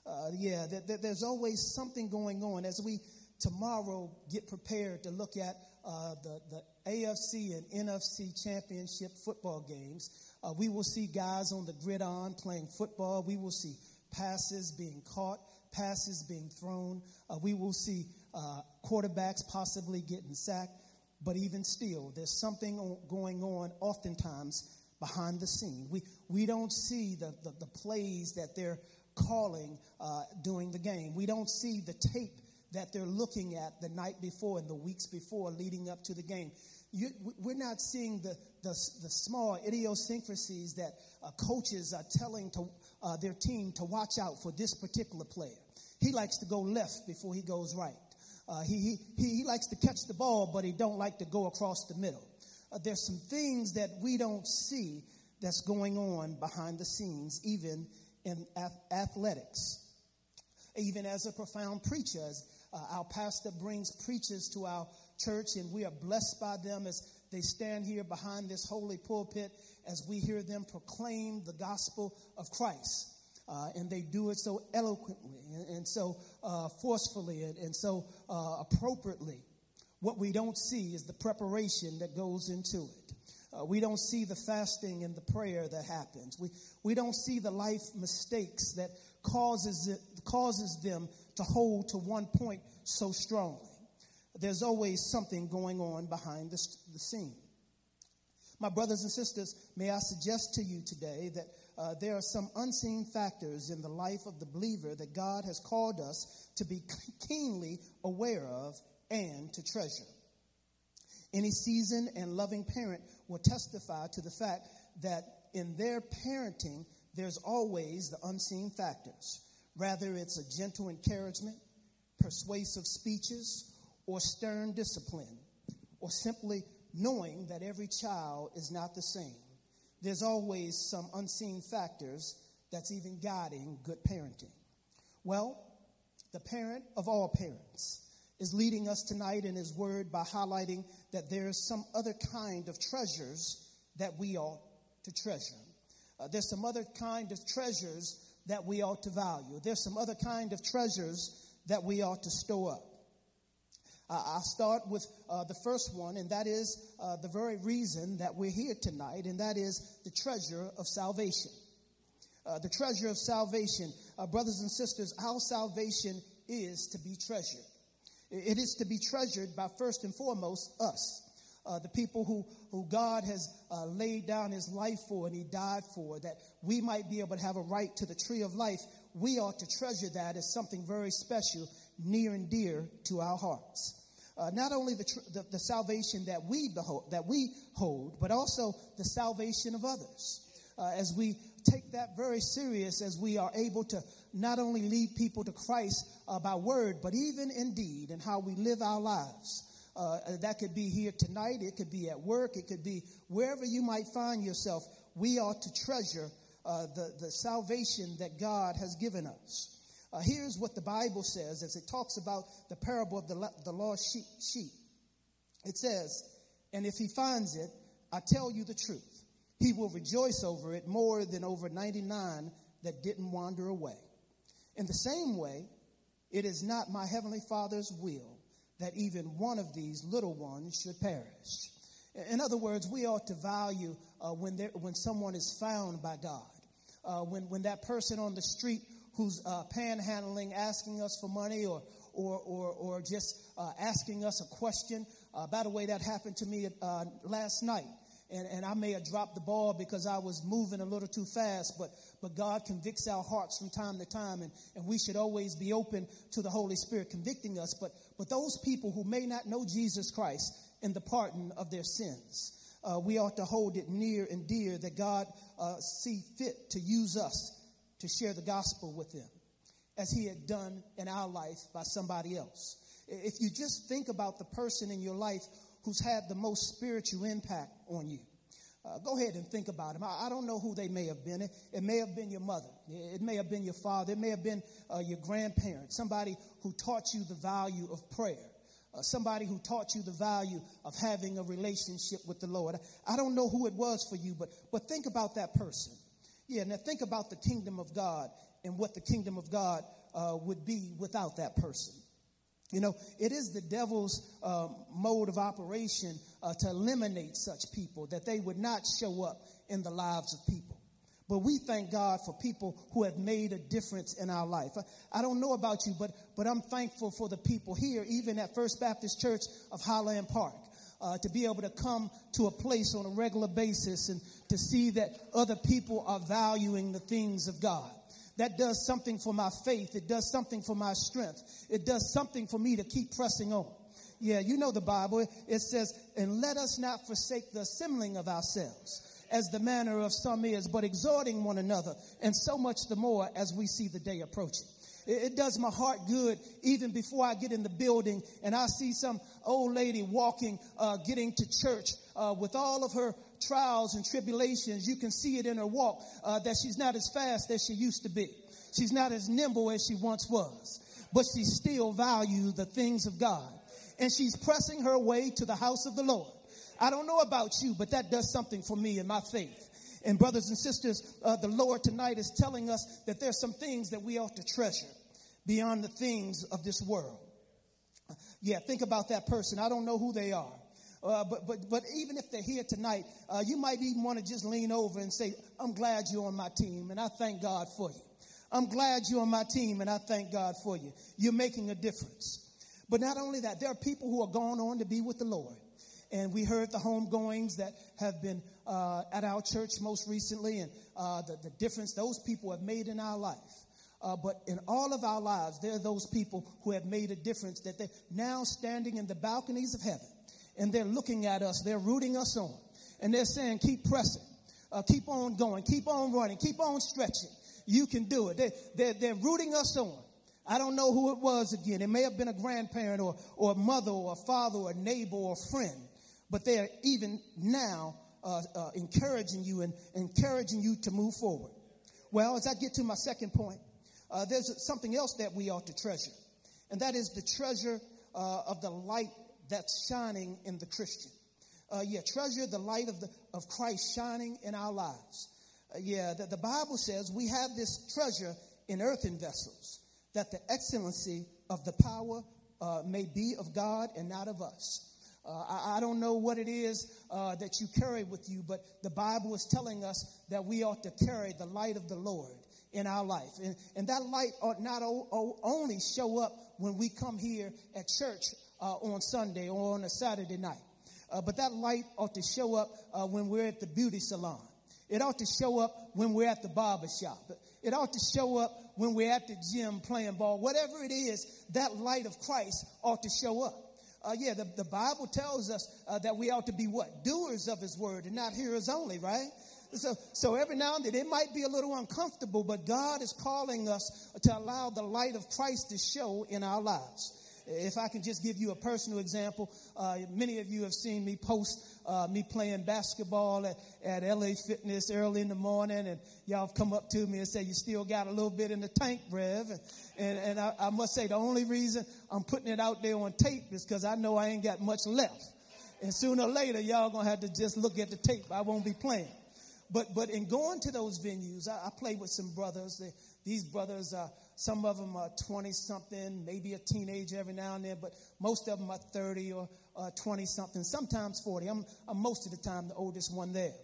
Uh, yeah, th- th- there's always something going on. As we tomorrow get prepared to look at uh, the, the AFC and NFC championship football games, uh, we will see guys on the gridiron playing football. We will see passes being caught, passes being thrown. Uh, we will see quarterbacks possibly getting sacked. But even still, there's something going on oftentimes behind the scene. We, we don't see the, the, the plays that they're calling uh, during the game. We don't see the tape that they're looking at the night before and the weeks before leading up to the game. You, we're not seeing the, the, the small idiosyncrasies that uh, coaches are telling to, uh, their team to watch out for this particular player. He likes to go left before he goes right. Uh, he, he, he likes to catch the ball, but he don't like to go across the middle. Uh, there's some things that we don't see that's going on behind the scenes, even in ath- athletics. even as a profound preacher. As, uh, our pastor brings preachers to our church, and we are blessed by them as they stand here behind this holy pulpit as we hear them proclaim the gospel of Christ. Uh, and they do it so eloquently and, and so uh, forcefully and, and so uh, appropriately. What we don't see is the preparation that goes into it. Uh, we don't see the fasting and the prayer that happens. We, we don't see the life mistakes that causes, it, causes them to hold to one point so strongly. There's always something going on behind the, the scene. My brothers and sisters, may I suggest to you today that uh, there are some unseen factors in the life of the believer that God has called us to be keenly aware of and to treasure. Any seasoned and loving parent will testify to the fact that in their parenting, there's always the unseen factors. Rather, it's a gentle encouragement, persuasive speeches, or stern discipline, or simply knowing that every child is not the same. There's always some unseen factors that's even guiding good parenting. Well, the parent of all parents is leading us tonight in his word by highlighting that there's some other kind of treasures that we ought to treasure. Uh, there's some other kind of treasures that we ought to value. There's some other kind of treasures that we ought to store up. Uh, I'll start with uh, the first one, and that is uh, the very reason that we're here tonight, and that is the treasure of salvation. Uh, the treasure of salvation. Uh, brothers and sisters, our salvation is to be treasured. It is to be treasured by first and foremost us. Uh, the people who, who God has uh, laid down his life for and he died for, that we might be able to have a right to the tree of life, we ought to treasure that as something very special, near and dear to our hearts. Uh, not only the, tr- the, the, salvation that we, behold, that we hold, but also the salvation of others. Uh, as we take that very serious, as we are able to not only lead people to Christ uh, by word, but even in deed and how we live our lives. Uh, that could be here tonight, it could be at work, it could be wherever you might find yourself. We ought to treasure uh, the, the salvation that God has given us. Uh, here's what the Bible says as it talks about the parable of the, the lost sheep, sheep. It says, And if he finds it, I tell you the truth. He will rejoice over it more than over 99 that didn't wander away. In the same way, it is not my heavenly Father's will that even one of these little ones should perish. In other words, we ought to value uh, when, when someone is found by God. Uh, when, when that person on the street who's uh, panhandling, asking us for money, or, or, or, or just uh, asking us a question. Uh, by the way, that happened to me uh, last night and, and I may have dropped the ball because I was moving a little too fast, but, but God convicts our hearts from time to time, and, and we should always be open to the Holy Spirit convicting us. But, but those people who may not know Jesus Christ and the pardon of their sins, uh, we ought to hold it near and dear that God uh, see fit to use us to share the gospel with them as he had done in our life by somebody else. If you just think about the person in your life who's had the most spiritual impact on you. Uh, go ahead and think about them. I, I, don't know who they may have been. It, it, may have been your mother. It may have been your father. It may have been uh, your grandparents. Somebody who taught you the value of prayer. Uh, somebody who taught you the value of having a relationship with the Lord. I don't know who it was for you, but, but think about that person. Yeah, now think about the kingdom of God and what the kingdom of God uh, would be without that person. You know, it is the devil's uh, mode of operation uh, to eliminate such people, that they would not show up in the lives of people. But we thank God for people who have made a difference in our life. I, I don't know about you, but, but I'm thankful for the people here, even at First Baptist Church of Highland Park. Uh, to be able to come to a place on a regular basis and to see that other people are valuing the things of God that does something for my faith. It does something for my strength. It does something for me to keep pressing on. Yeah, you know the Bible. It says, and let us not forsake the assembling of ourselves as the manner of some is, but exhorting one another, and so much the more as we see the day approaching. It, does my heart good even before I get in the building and I see some old lady walking, uh, getting to church uh, with all of her trials and tribulations, you can see it in her walk uh, that she's not as fast as she used to be. She's not as nimble as she once was, but she still values the things of God. And she's pressing her way to the house of the Lord. I don't know about you, but that does something for me in my faith. And brothers and sisters, uh, the Lord tonight is telling us that there's some things that we ought to treasure beyond the things of this world. Yeah, think about that person. I don't know who they are. Uh, but, but, but even if they're here tonight, uh, you might even want to just lean over and say, I'm glad you're on my team and I thank God for you. I'm glad you're on my team and I thank God for you. You're making a difference. But not only that, there are people who are going on to be with the Lord. And we heard the homegoings that have been uh, at our church most recently and uh, the, the difference those people have made in our life. Uh, but in all of our lives, there are those people who have made a difference that they're now standing in the balconies of heaven and they're looking at us, they're rooting us on, and they're saying, keep pressing, uh, keep on going, keep on running, keep on stretching. You can do it. They, they're, they're rooting us on. I don't know who it was again. It may have been a grandparent or, or a mother or a father or a neighbor or a friend, but they're even now uh, uh, encouraging you and encouraging you to move forward. Well, as I get to my second point, uh, there's something else that we ought to treasure, and that is the treasure uh, of the light that's shining in the Christian. Uh, yeah, treasure the light of, the, of Christ shining in our lives. Uh, yeah, the, the Bible says we have this treasure in earthen vessels, that the excellency of the power uh, may be of God and not of us. Uh, I, I, don't know what it is uh, that you carry with you, but the Bible is telling us that we ought to carry the light of the Lord in our life. And, and that light ought not o- o- only show up when we come here at church uh, on Sunday or on a Saturday night. Uh, but that light ought to show up uh, when we're at the beauty salon. It ought to show up when we're at the barber shop. It ought to show up when we're at the gym playing ball. Whatever it is, that light of Christ ought to show up. Uh, yeah, the, the Bible tells us uh, that we ought to be what? Doers of his word and not hearers only, right? So, so every now and then it might be a little uncomfortable, but God is calling us to allow the light of Christ to show in our lives. If I can just give you a personal example, uh, many of you have seen me post uh, me playing basketball at, at LA Fitness early in the morning, and y'all have come up to me and say, You still got a little bit in the tank, Rev. And, and, and I, I must say, the only reason I'm putting it out there on tape is because I know I ain't got much left. And sooner or later, y'all gonna have to just look at the tape. I won't be playing. But but in going to those venues, I, I play with some brothers. They, these brothers are some of them are 20 something, maybe a teenager every now and then, but most of them are 30 or 20 uh, something, sometimes 40. I'm, I'm most of the time the oldest one there.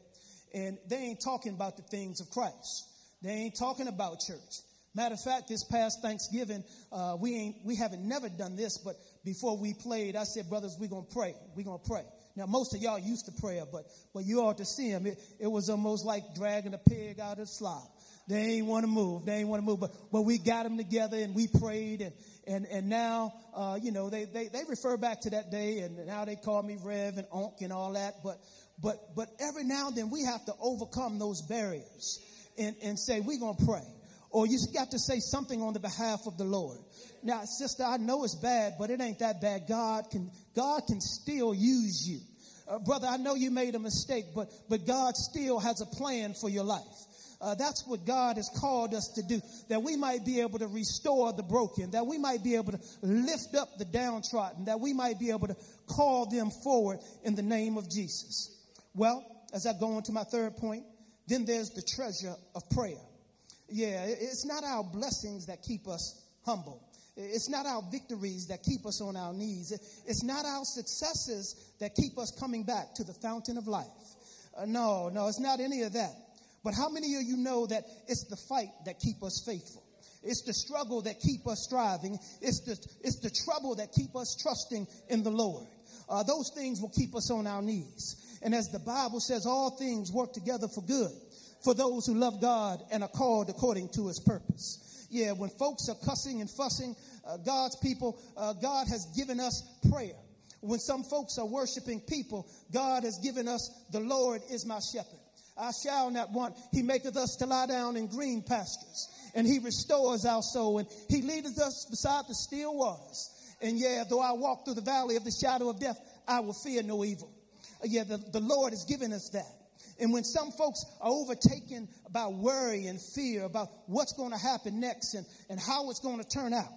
And they ain't talking about the things of Christ. They ain't talking about church. Matter of fact, this past Thanksgiving, uh, we ain't, we haven't never done this, but before we played, I said, brothers, we're going to pray. We're going to pray. Now, most of y'all used to prayer, but, but you ought to see them. It, it was almost like dragging a pig out of the slop. They ain't want to move. They ain't want to move. But, but we got them together and we prayed and, and, and now, uh, you know, they, they, they refer back to that day and now they call me Rev and Onk and all that. But, but, but every now and then we have to overcome those barriers and, and say, we're going to pray. Or you got to say something on the behalf of the Lord. Now, sister, I know it's bad, but it ain't that bad. God can, God can still use you. Uh, brother, I know you made a mistake, but, but God still has a plan for your life. Uh, that's what God has called us to do, that we might be able to restore the broken, that we might be able to lift up the downtrodden, that we might be able to call them forward in the name of Jesus. Well, as I go on to my third point, then there's the treasure of prayer. Yeah, it's not our blessings that keep us humble. It's not our victories that keep us on our knees. It's not our successes that keep us coming back to the fountain of life. Uh, no, no, it's not any of that. But how many of you know that it's the fight that keep us faithful? It's the struggle that keep us striving. It's the, it's the trouble that keep us trusting in the Lord. Uh, those things will keep us on our knees. And as the Bible says, all things work together for good for those who love God and are called according to his purpose. Yeah, when folks are cussing and fussing, uh, God's people, uh, God has given us prayer. When some folks are worshiping people, God has given us the Lord is my shepherd. I shall not want. He maketh us to lie down in green pastures, and he restores our soul, and he leadeth us beside the still waters. And yeah, though I walk through the valley of the shadow of death, I will fear no evil. Yeah, the, the Lord has given us that. And when some folks are overtaken by worry and fear about what's going to happen next and, and how it's going to turn out,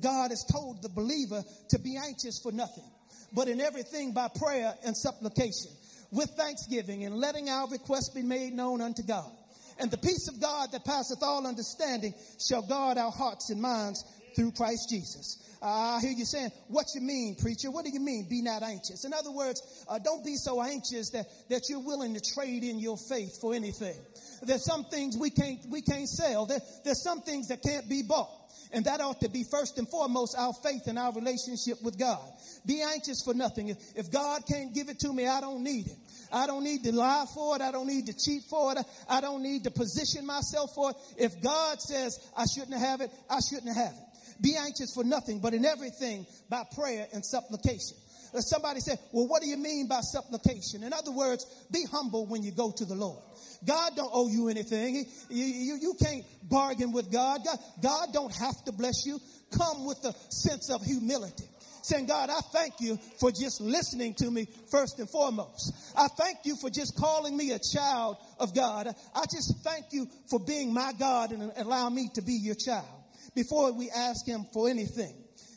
God has told the believer to be anxious for nothing, but in everything by prayer and supplication, with thanksgiving and letting our requests be made known unto God. And the peace of God that passeth all understanding shall guard our hearts and minds through Christ Jesus. Uh, I hear you saying, what you mean, preacher? What do you mean, be not anxious? In other words, uh, don't be so anxious that, that you're willing to trade in your faith for anything. There's some things we can't, we can't sell. There, there's some things that can't be bought. And that ought to be first and foremost our faith and our relationship with God. Be anxious for nothing. If, if God can't give it to me, I don't need it. I don't need to lie for it. I don't need to cheat for it. I don't need to position myself for it. If God says I shouldn't have it, I shouldn't have it. Be anxious for nothing, but in everything by prayer and supplication. Somebody said, well, what do you mean by supplication? In other words, be humble when you go to the Lord. God don't owe you anything. You, you, you can't bargain with God. God. God don't have to bless you. Come with a sense of humility saying, God, I thank you for just listening to me first and foremost. I thank you for just calling me a child of God. I just thank you for being my God and allow me to be your child before we ask him for anything.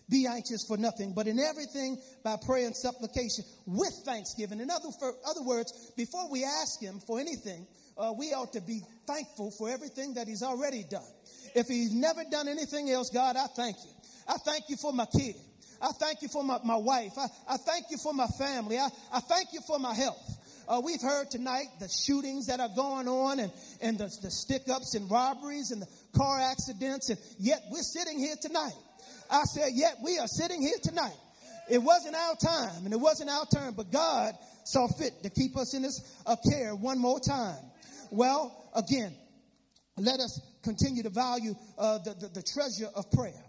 Be anxious for nothing, but in everything by prayer and supplication with thanksgiving. In other, other words, before we ask him for anything, uh, we ought to be thankful for everything that he's already done. If he's never done anything else, God, I thank you. I thank you for my kid. I thank you for my, my wife. I, I thank you for my family. I, I thank you for my health. Uh, we've heard tonight the shootings that are going on and, and the, the stick ups and robberies and the car accidents, and yet we're sitting here tonight. I said, yet we are sitting here tonight. It wasn't our time and it wasn't our turn, but God saw fit to keep us in this uh, care one more time. Well, again, let us continue to value uh, the, the, the treasure of prayer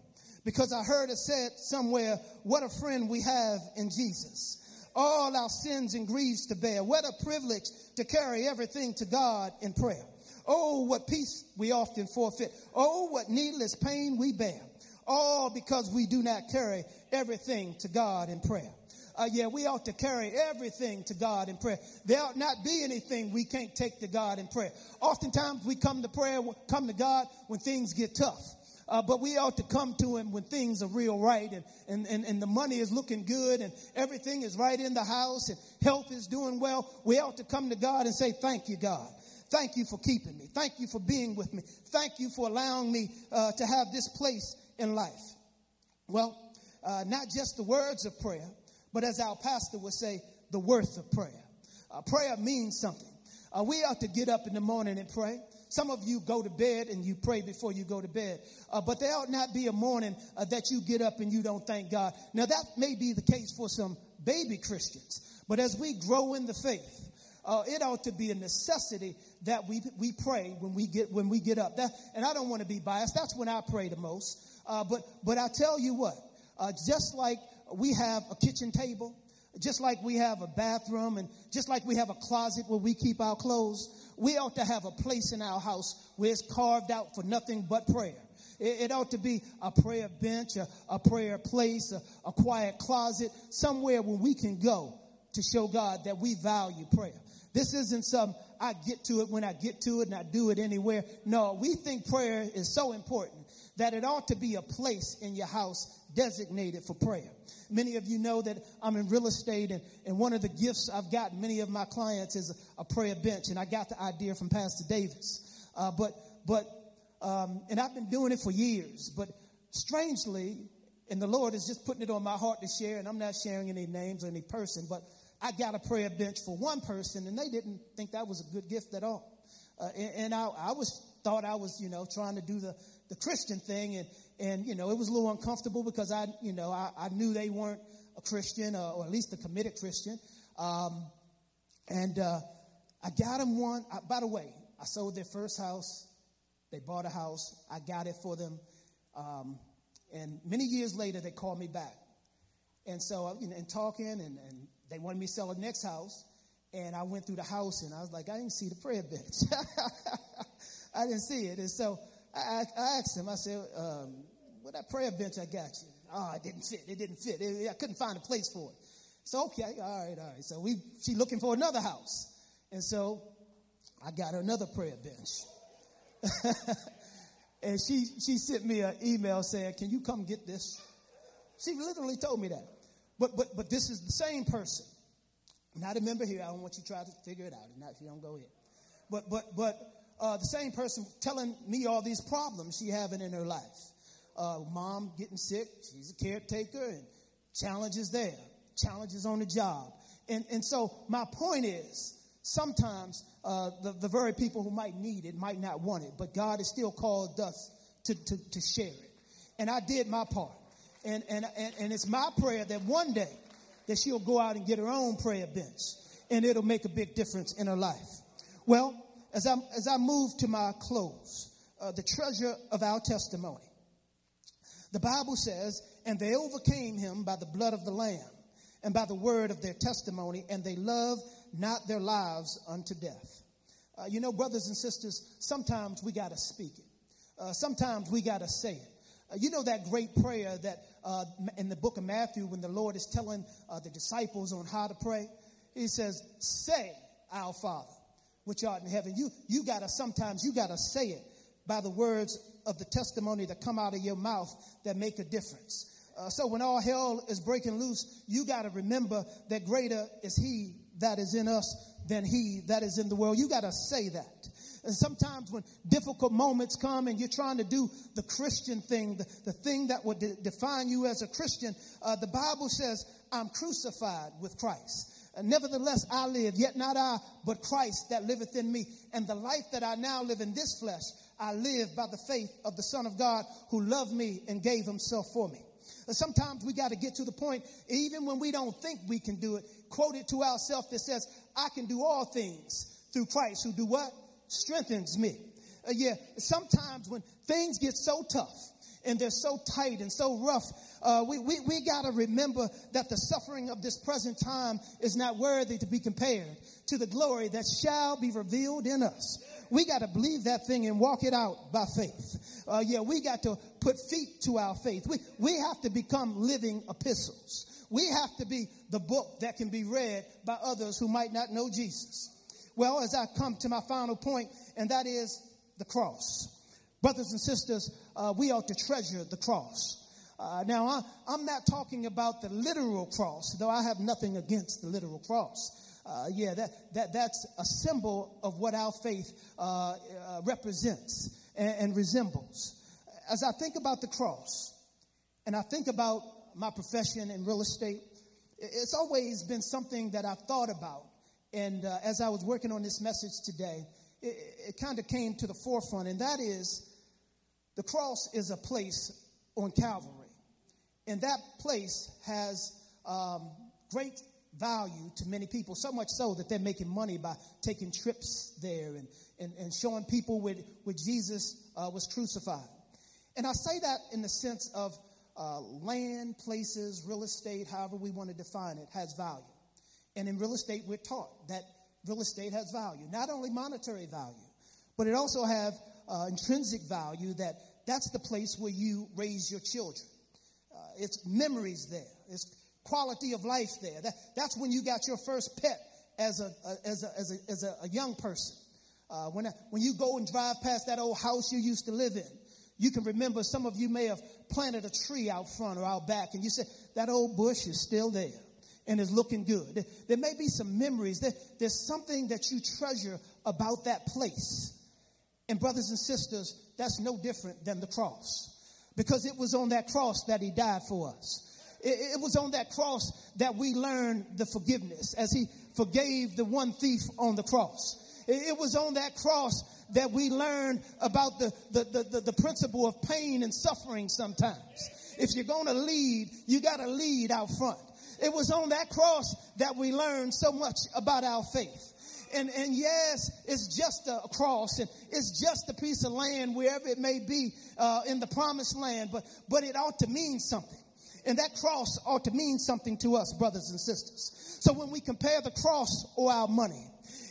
because I heard it said somewhere, what a friend we have in Jesus all our sins and griefs to bear. What a privilege to carry everything to God in prayer. Oh, what peace we often forfeit. Oh, what needless pain we bear. All because we do not carry everything to God in prayer. Uh, yeah, we ought to carry everything to God in prayer. There ought not be anything we can't take to God in prayer. Oftentimes we come to prayer, come to God when things get tough. Uh, but we ought to come to him when things are real right and, and, and, and the money is looking good and everything is right in the house and health is doing well. We ought to come to God and say, Thank you, God. Thank you for keeping me. Thank you for being with me. Thank you for allowing me uh, to have this place in life. Well, uh, not just the words of prayer, but as our pastor would say, the worth of prayer. Uh, prayer means something. Uh, we ought to get up in the morning and pray. Some of you go to bed and you pray before you go to bed. Uh, but there ought not be a morning uh, that you get up and you don't thank God. Now, that may be the case for some baby Christians. But as we grow in the faith, uh, it ought to be a necessity that we, we pray when we get, when we get up. That, and I don't want to be biased. That's when I pray the most. Uh, but, but I tell you what, uh, just like we have a kitchen table, just like we have a bathroom and just like we have a closet where we keep our clothes, we ought to have a place in our house where it's carved out for nothing but prayer. It, ought to be a prayer bench, a, a prayer place, a, a quiet closet, somewhere where we can go to show God that we value prayer. This isn't some, I get to it when I get to it and I do it anywhere. No, we think prayer is so important that it ought to be a place in your house designated for prayer. Many of you know that I'm in real estate, and, and one of the gifts I've gotten many of my clients is a, a prayer bench, and I got the idea from Pastor Davis. Uh, but, but, um, and I've been doing it for years, but strangely, and the Lord is just putting it on my heart to share, and I'm not sharing any names or any person, but I got a prayer bench for one person, and they didn't think that was a good gift at all. Uh, and, and I, I was thought I was, you know, trying to do the, the Christian thing, and and you know it was a little uncomfortable because I you know I, I knew they weren't a Christian or, or at least a committed Christian, um, and uh, I got them one. I, by the way, I sold their first house. They bought a house. I got it for them, um, and many years later they called me back, and so uh, you know, and talking, and, and they wanted me to sell the next house. And I went through the house and I was like, I didn't see the prayer bench. I didn't see it. And so I, I asked him, I said, um, that prayer bench I got you. Oh, it didn't fit. It didn't fit. It, I couldn't find a place for it. So, okay, all right, all right. So we, she looking for another house. And so I got her another prayer bench. and she, she sent me an email saying, Can you come get this? She literally told me that. But, but, but this is the same person. Not a member here. I don't want you to try to figure it out. Not if you don't go here. But, but, but uh, the same person telling me all these problems she having in her life. Uh, mom getting sick. She's a caretaker and challenges there. Challenges on the job. And, and so my point is, sometimes uh, the, the very people who might need it might not want it, but God has still called us to, to, to share it. And I did my part. And, and, and, and it's my prayer that one day that she'll go out and get her own prayer bench and it'll make a big difference in her life. Well, as I, as I move to my close, uh, the treasure of our testimony. The Bible says, and they overcame him by the blood of the Lamb and by the word of their testimony, and they loved not their lives unto death. Uh, you know, brothers and sisters, sometimes we got to speak it. Uh, sometimes we got to say it. Uh, you know that great prayer that uh, in the book of Matthew, when the Lord is telling uh, the disciples on how to pray, He says, "Say, Our Father, which art in heaven." You you gotta sometimes you gotta say it by the words of the testimony that come out of your mouth that make a difference. Uh, so when all hell is breaking loose, you got to remember that greater is He that is in us than He that is in the world. You got to say that. And sometimes when difficult moments come and you're trying to do the Christian thing, the, the thing that would de- define you as a Christian, uh, the Bible says, I'm crucified with Christ. Nevertheless, I live, yet not I, but Christ that liveth in me. And the life that I now live in this flesh, I live by the faith of the Son of God who loved me and gave himself for me. Sometimes we got to get to the point, even when we don't think we can do it, quote it to ourselves that says, I can do all things through Christ who do what? strengthens me. Uh, yeah, sometimes when things get so tough and they're so tight and so rough, uh, we, we, we got to remember that the suffering of this present time is not worthy to be compared to the glory that shall be revealed in us. We got to believe that thing and walk it out by faith. Uh, yeah, we got to put feet to our faith. We, we have to become living epistles. We have to be the book that can be read by others who might not know Jesus. Well, as I come to my final point, and that is the cross. Brothers and sisters, uh, we ought to treasure the cross. Uh, now, I, am not talking about the literal cross, though I have nothing against the literal cross. Uh, yeah, that, that, that's a symbol of what our faith uh, uh, represents and, and resembles. As I think about the cross, and I think about my profession in real estate, it's always been something that I've thought about and uh, as I was working on this message today, it, it kind of came to the forefront, and that is the cross is a place on Calvary. And that place has um, great value to many people, so much so that they're making money by taking trips there and, and, and showing people where, where Jesus uh, was crucified. And I say that in the sense of uh, land, places, real estate, however we want to define it, has value. And in real estate, we're taught that real estate has value, not only monetary value, but it also has uh, intrinsic value that that's the place where you raise your children. Uh, it's memories there. It's quality of life there. That, that's when you got your first pet as a, a as a, as a, as a, young person. Uh, when, when you go and drive past that old house you used to live in, you can remember some of you may have planted a tree out front or out back, and you said, That old bush is still there and is looking good. There may be some memories. There, there's something that you treasure about that place. And, brothers and sisters, that's no different than the cross because it was on that cross that he died for us. It, it was on that cross that we learned the forgiveness as he forgave the one thief on the cross. It, it was on that cross that we learned about the, the, the, the, the principle of pain and suffering sometimes. If you're going to lead, you got to lead out front. It was on that cross that we learned so much about our faith. And, and yes, it's just a cross and it's just a piece of land wherever it may be uh, in the promised land, but, but it ought to mean something. And that cross ought to mean something to us, brothers and sisters. So when we compare the cross or our money,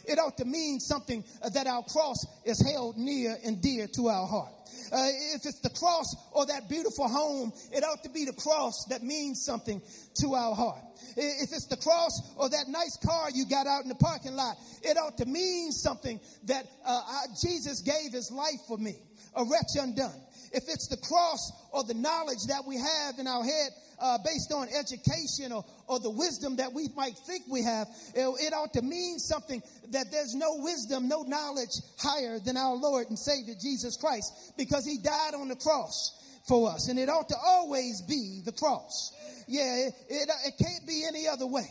it ought to mean something that our cross is held near and dear to our heart. Uh, if it's the cross or that beautiful home, it ought to be the cross that means something to our heart. If it's the cross or that nice car you got out in the parking lot, it ought to mean something that uh, I, Jesus gave his life for me, a wretch undone. If it's the cross or the knowledge that we have in our head uh, based on education or, or the wisdom that we might think we have, it, it ought to mean something that there's no wisdom, no knowledge higher than our Lord and Savior Jesus Christ because he died on the cross for us. And it ought to always be the cross. Yeah, it, it, it can't be any other way.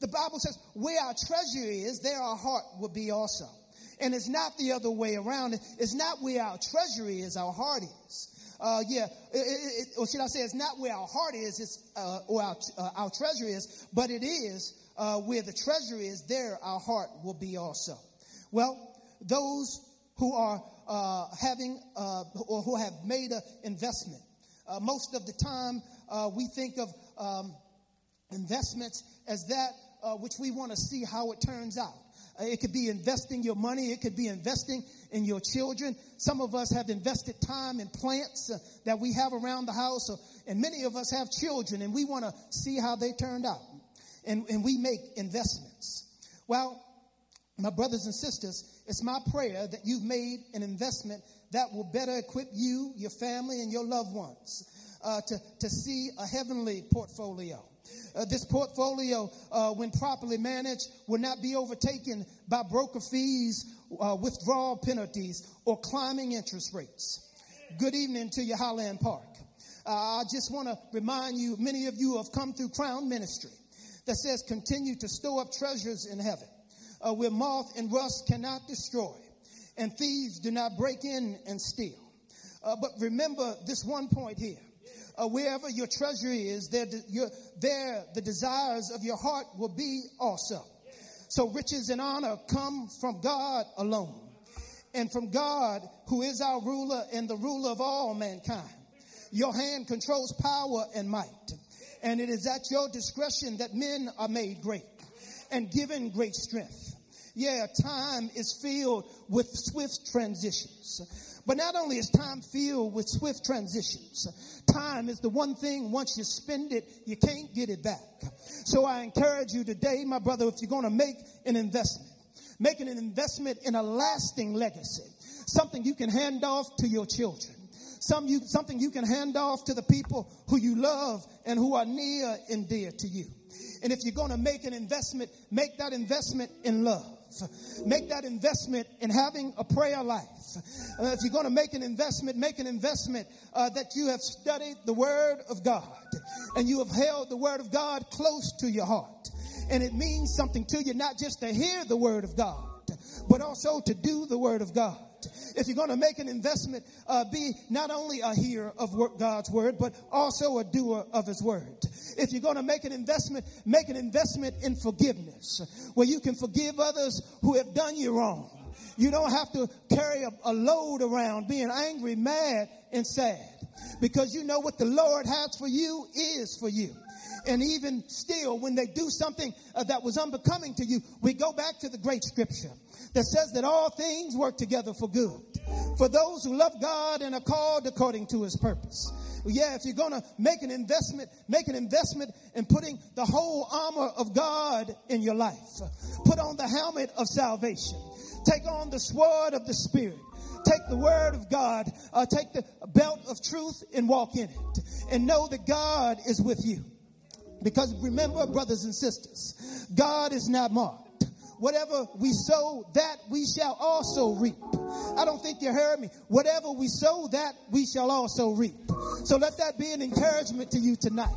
The Bible says, where our treasure is, there our heart will be also. And it's not the other way around. It's not where our treasure is, our heart is. Uh, yeah, it, it, or should I say, it's not where our heart is, it's, uh, or our, uh, our treasure is, but it is uh, where the treasure is, there our heart will be also. Well, those who are uh, having uh, or who have made an investment, most of the time we think of um, investments as that which we want to see how it turns out. It could be investing your money. It could be investing in your children. Some of us have invested time in plants uh, that we have around the house, uh, and many of us have children, and we want to see how they turned out. And, and we make investments. Well, my brothers and sisters, it's my prayer that you've made an investment that will better equip you, your family, and your loved ones uh, to, to see a heavenly portfolio. Uh, this portfolio, uh, when properly managed, will not be overtaken by broker fees, uh, withdrawal penalties, or climbing interest rates. Good evening to you, Highland Park. Uh, I just want to remind you, many of you have come through Crown Ministry that says continue to store up treasures in heaven uh, where moth and rust cannot destroy and thieves do not break in and steal. Uh, but remember this one point here wherever your treasure is, there, your, there the desires of your heart will be also. So riches and honor come from God alone and from God who is our ruler and the ruler of all mankind. Your hand controls power and might. And it is at your discretion that men are made great and given great strength. Yeah, time is filled with swift transitions. But not only is time filled with swift transitions, time is the one thing once you spend it, you can't get it back. So I encourage you today, my brother, if you're going to make an investment, making an investment in a lasting legacy, something you can hand off to your children. Some you, something you can hand off to the people who you love and who are near and dear to you. And if you're going to make an investment, make that investment in love. Make that investment in having a prayer life. Uh, if you're going to make an investment, make an investment uh, that you have studied the Word of God and you have held the Word of God close to your heart. And it means something to you, not just to hear the Word of God, but also to do the Word of God. If you're going to make an investment, uh, be not only a hearer of God's word, but also a doer of his word. If you're going to make an investment, make an investment in forgiveness, where you can forgive others who have done you wrong. You don't have to carry a, a load around being angry, mad, and sad because you know what the Lord has for you is for you. And even still, when they do something uh, that was unbecoming to you, we go back to the great scripture that says that all things work together for good for those who love God and are called according to his purpose. Yeah, if you're going to make an investment, make an investment in putting the whole armor of God in your life. Put on the helmet of salvation. Take on the sword of the Spirit. Take the word of God. Uh, take the belt of truth and walk in it. And know that God is with you. Because remember, brothers and sisters, God is not mocked. Whatever we sow, that we shall also reap. I don't think you heard me. Whatever we sow, that we shall also reap. So let that be an encouragement to you tonight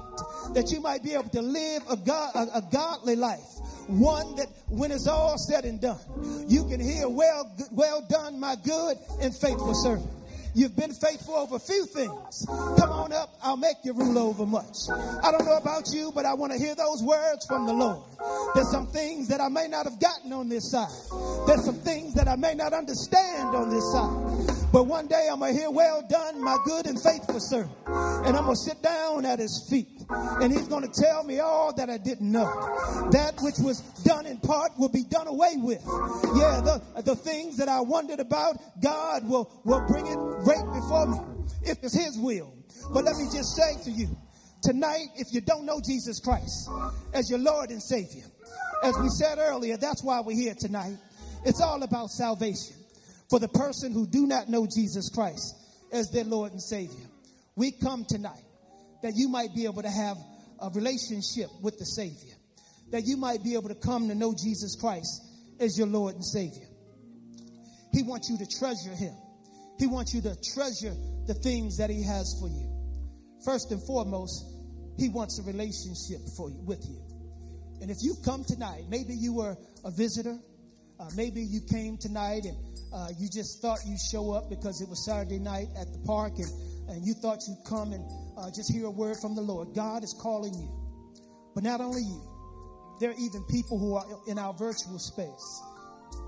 that you might be able to live a, God, a, a godly life. One that when it's all said and done, you can hear, well, well done, my good and faithful servant. You've been faithful over few things. Come on up. I'll make you rule over much. I don't know about you, but I want to hear those words from the Lord. There's some things that I may not have gotten on this side. There's some things that I may not understand on this side. But one day I'm going to hear, well done, my good and faithful servant. And I'm going to sit down at his feet. And he's going to tell me all that I didn't know. That which was done in part will be done away with. Yeah, the, the things that I wondered about, God will, will bring it right before me if it's his will. But let me just say to you, tonight, if you don't know Jesus Christ as your Lord and Savior, as we said earlier, that's why we're here tonight. It's all about salvation for the person who do not know Jesus Christ as their Lord and Savior. We come tonight that you might be able to have a relationship with the Savior, that you might be able to come to know Jesus Christ as your Lord and Savior. He wants you to treasure Him. He wants you to treasure the things that He has for you. First and foremost, He wants a relationship for you, with you. And if you come tonight, maybe you were a visitor, uh, maybe you came tonight and uh, you just thought you'd show up because it was Saturday night at the park and, and you thought you'd come and uh, just hear a word from the Lord. God is calling you. But not only you, there are even people who are in our virtual space.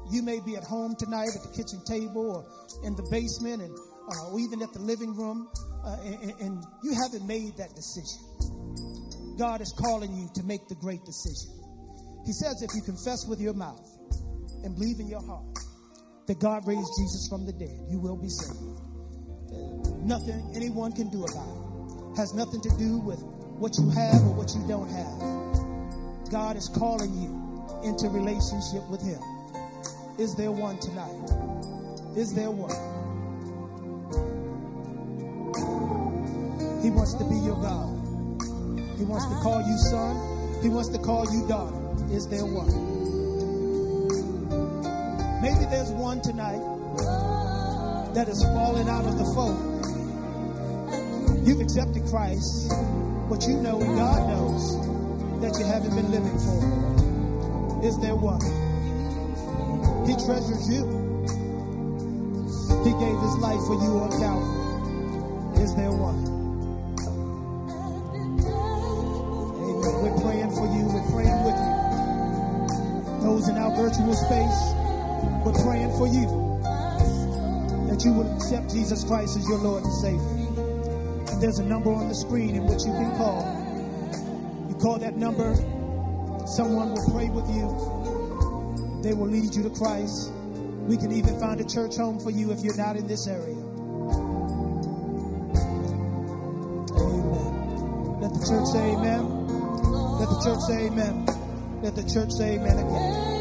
You may be at home tonight at the kitchen table or in the basement and, uh, or even at the living room, uh, and, and you haven't made that decision. God is calling you to make the great decision. He says, if you confess with your mouth and believe in your heart that God raised Jesus from the dead, you will be saved. Nothing anyone can do about it has nothing to do with what you have or what you don't have. God is calling you into relationship with Him. Is there one tonight? Is there one? He wants to be your God. He wants to uh-huh. call you son. He wants to call you daughter. Is there one? Maybe there's one tonight that has fallen out of the fold. You've accepted Christ, but you know and God knows that you haven't been living for Him. Is there one? He treasures you. He gave His life for you on Calvary. Is there one? Amen. We're praying for you. We're praying with you. Those in our virtual space, we're praying for you that you will accept Jesus Christ as your Lord and Savior. And there's a number on the screen in which you can call. You call that number, someone will pray with you. They will lead you to Christ. We can even find a church home for you if you're not in this area. Amen. Let the church say amen. Let the church say amen. Let the church say amen again.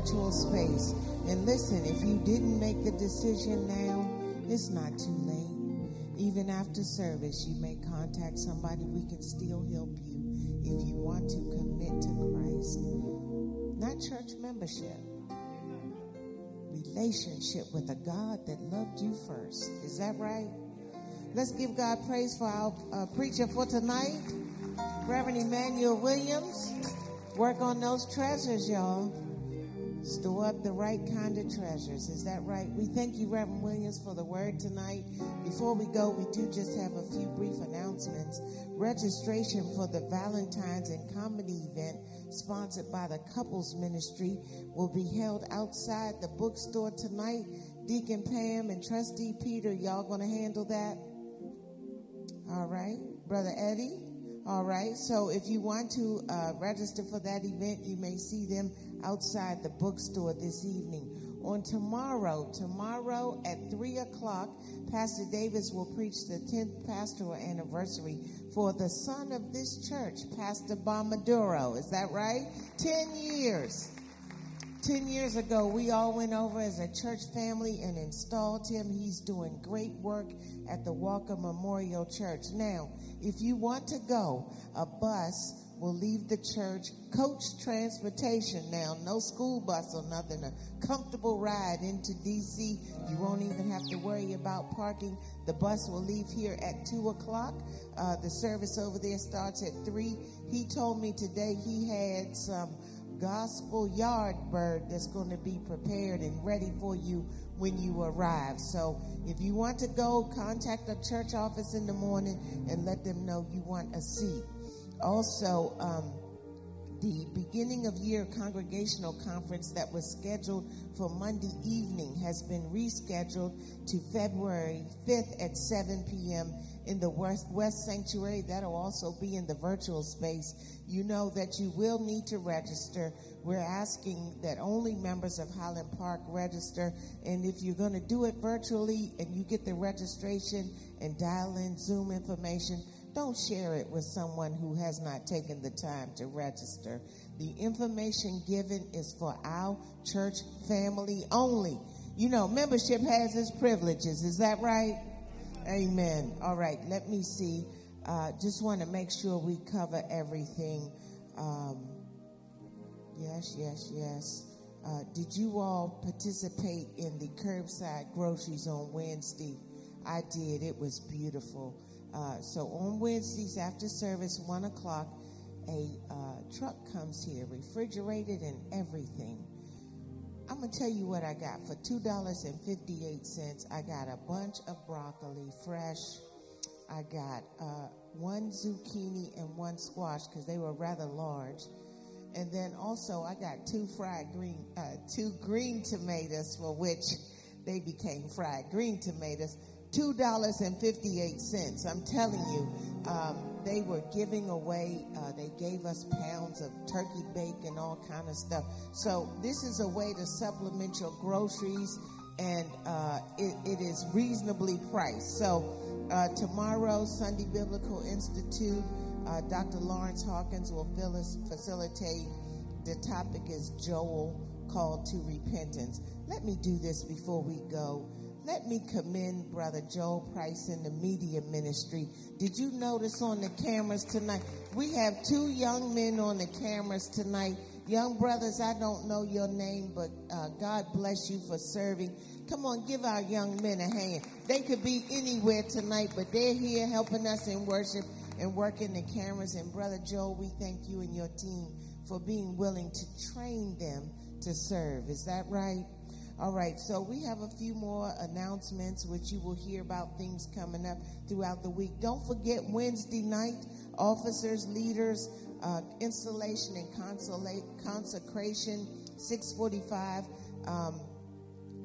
Virtual space. And listen, if you didn't make the decision now, it's not too late. Even after service, you may contact somebody. We can still help you if you want to commit to Christ. Not church membership relationship with a God that loved you first. Is that right? Let's give God praise for our uh, preacher for tonight, Reverend Emanuel Williams. Work on those treasures, y'all. Store up the right kind of treasures. Is that right? We thank you, Reverend Williams, for the word tonight. Before we go, we do just have a few brief announcements. Registration for the Valentine's and Comedy event sponsored by the Couples Ministry will be held outside the bookstore tonight. Deacon Pam and Trustee Peter, y'all going to handle that? All right. Brother Eddie. All right. So if you want to uh, register for that event, you may see them outside the bookstore this evening. On tomorrow, tomorrow at 3 o'clock, Pastor Davis will preach the 10th pastoral anniversary for the son of this church, Pastor Bomaduro. Is that right? 10 years. 10 years ago, we all went over as a church family and installed him. He's doing great work at the Walker Memorial Church. Now, if you want to go, a bus will leave the church. Coach transportation now, no school bus or nothing. A comfortable ride into DC. You won't even have to worry about parking. The bus will leave here at 2 o'clock. Uh, the service over there starts at 3. He told me today he had some gospel yard bird that's going to be prepared and ready for you when you arrive. So if you want to go, contact the church office in the morning and let them know you want a seat. Also, um, the beginning of year congregational conference that was scheduled for Monday evening has been rescheduled to February 5th at 7 p.m. in the West, West Sanctuary. That'll also be in the virtual space. You know that you will need to register. We're asking that only members of Highland Park register. And if you're going to do it virtually and you get the registration and dial in Zoom information, don't share it with someone who has not taken the time to register. The information given is for our church family only. You know, membership has its privileges. Is that right? Amen. All right, let me see. Uh, just want to make sure we cover everything. Um, yes, yes, yes. Uh, did you all participate in the curbside groceries on Wednesday? I did. It was beautiful. Uh, so on Wednesdays after service, one o'clock, a uh, truck comes here, refrigerated and everything. I'm gonna tell you what I got for two dollars and fifty eight cents. I got a bunch of broccoli, fresh. I got uh, one zucchini and one squash because they were rather large, and then also I got two fried green, uh, two green tomatoes for which they became fried green tomatoes two dollars and fifty eight cents. I'm telling you, um, they were giving away. Uh, they gave us pounds of turkey bacon, all kind of stuff. So this is a way to supplement your groceries, and uh, it, it is reasonably priced. So uh, tomorrow, Sunday Biblical Institute, uh, Dr. Lawrence Hawkins will facilitate. The topic is Joel called to repentance. Let me do this before we go. Let me commend Brother Joel Price in the media ministry. Did you notice on the cameras tonight? We have two young men on the cameras tonight. Young brothers, I don't know your name, but uh, God bless you for serving. Come on, give our young men a hand. They could be anywhere tonight, but they're here helping us in worship and working the cameras. And Brother Joel, we thank you and your team for being willing to train them to serve. Is that right? All right, so we have a few more announcements, which you will hear about things coming up throughout the week. Don't forget Wednesday night, officers, leaders, uh, installation and consecration, 645. Um,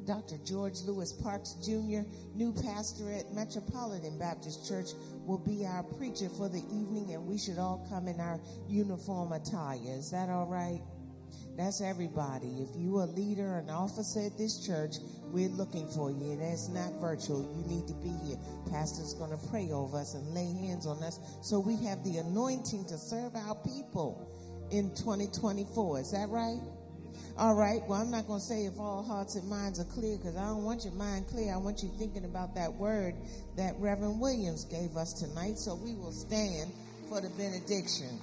Dr. George Lewis Parks Jr., new pastor at Metropolitan Baptist Church, will be our preacher for the evening, and we should all come in our uniform attire. Is that all right? That's everybody. If you are a leader, an officer at this church, we're looking for you. And it's not virtual. You need to be here. Pastor's going to pray over us and lay hands on us so we have the anointing to serve our people in 2024. Is that right? All right. Well, I'm not going to say if all hearts and minds are clear because I don't want your mind clear. I want you thinking about that word that Reverend Williams gave us tonight. So we will stand for the benediction.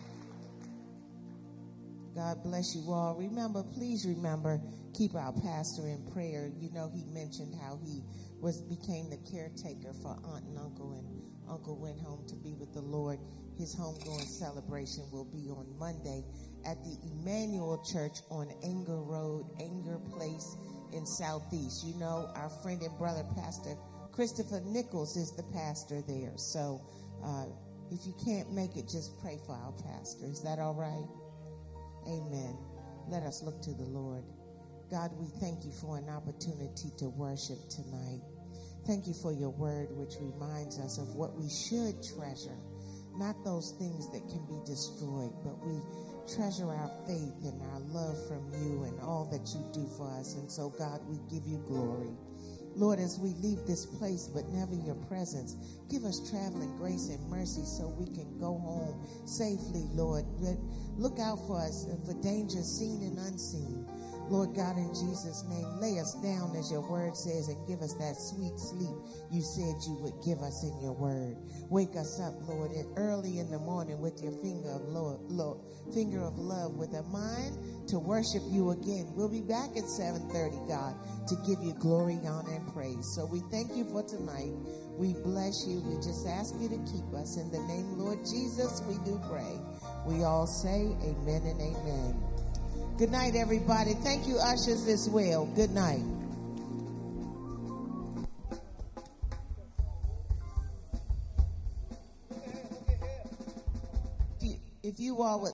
God bless you all. Remember, please remember, keep our pastor in prayer. You know, he mentioned how he was became the caretaker for aunt and uncle, and uncle went home to be with the Lord. His homegoing celebration will be on Monday at the Emmanuel Church on Ainger Road, Ainger Place in Southeast. You know, our friend and brother, Pastor Christopher Nichols, is the pastor there. So, uh, if you can't make it, just pray for our pastor. Is that all right? Amen. Let us look to the Lord. God, we thank you for an opportunity to worship tonight. Thank you for your word, which reminds us of what we should treasure. not those things that can be destroyed, but we treasure our faith and our love from you and all that you do for us. And so, God, we give you glory. Lord, as we leave this place, but never your presence, give us traveling grace and mercy so we can go home safely, Lord. Look out for us for dangers seen and unseen. Lord God, in Jesus' name, lay us down as your word says and give us that sweet sleep you said you would give us in your word. Wake us up, Lord, early in the morning with your finger of Lord, Lord, finger of love with a mind to worship you again. We'll be back at 7:30, God, to give you glory, honor, and praise. So we thank you for tonight. We bless you. We just ask you to keep us. In the name, Lord Jesus, we do pray. We all say amen and amen. Good night, everybody. Thank you, ushers, as well. Good night. If you all would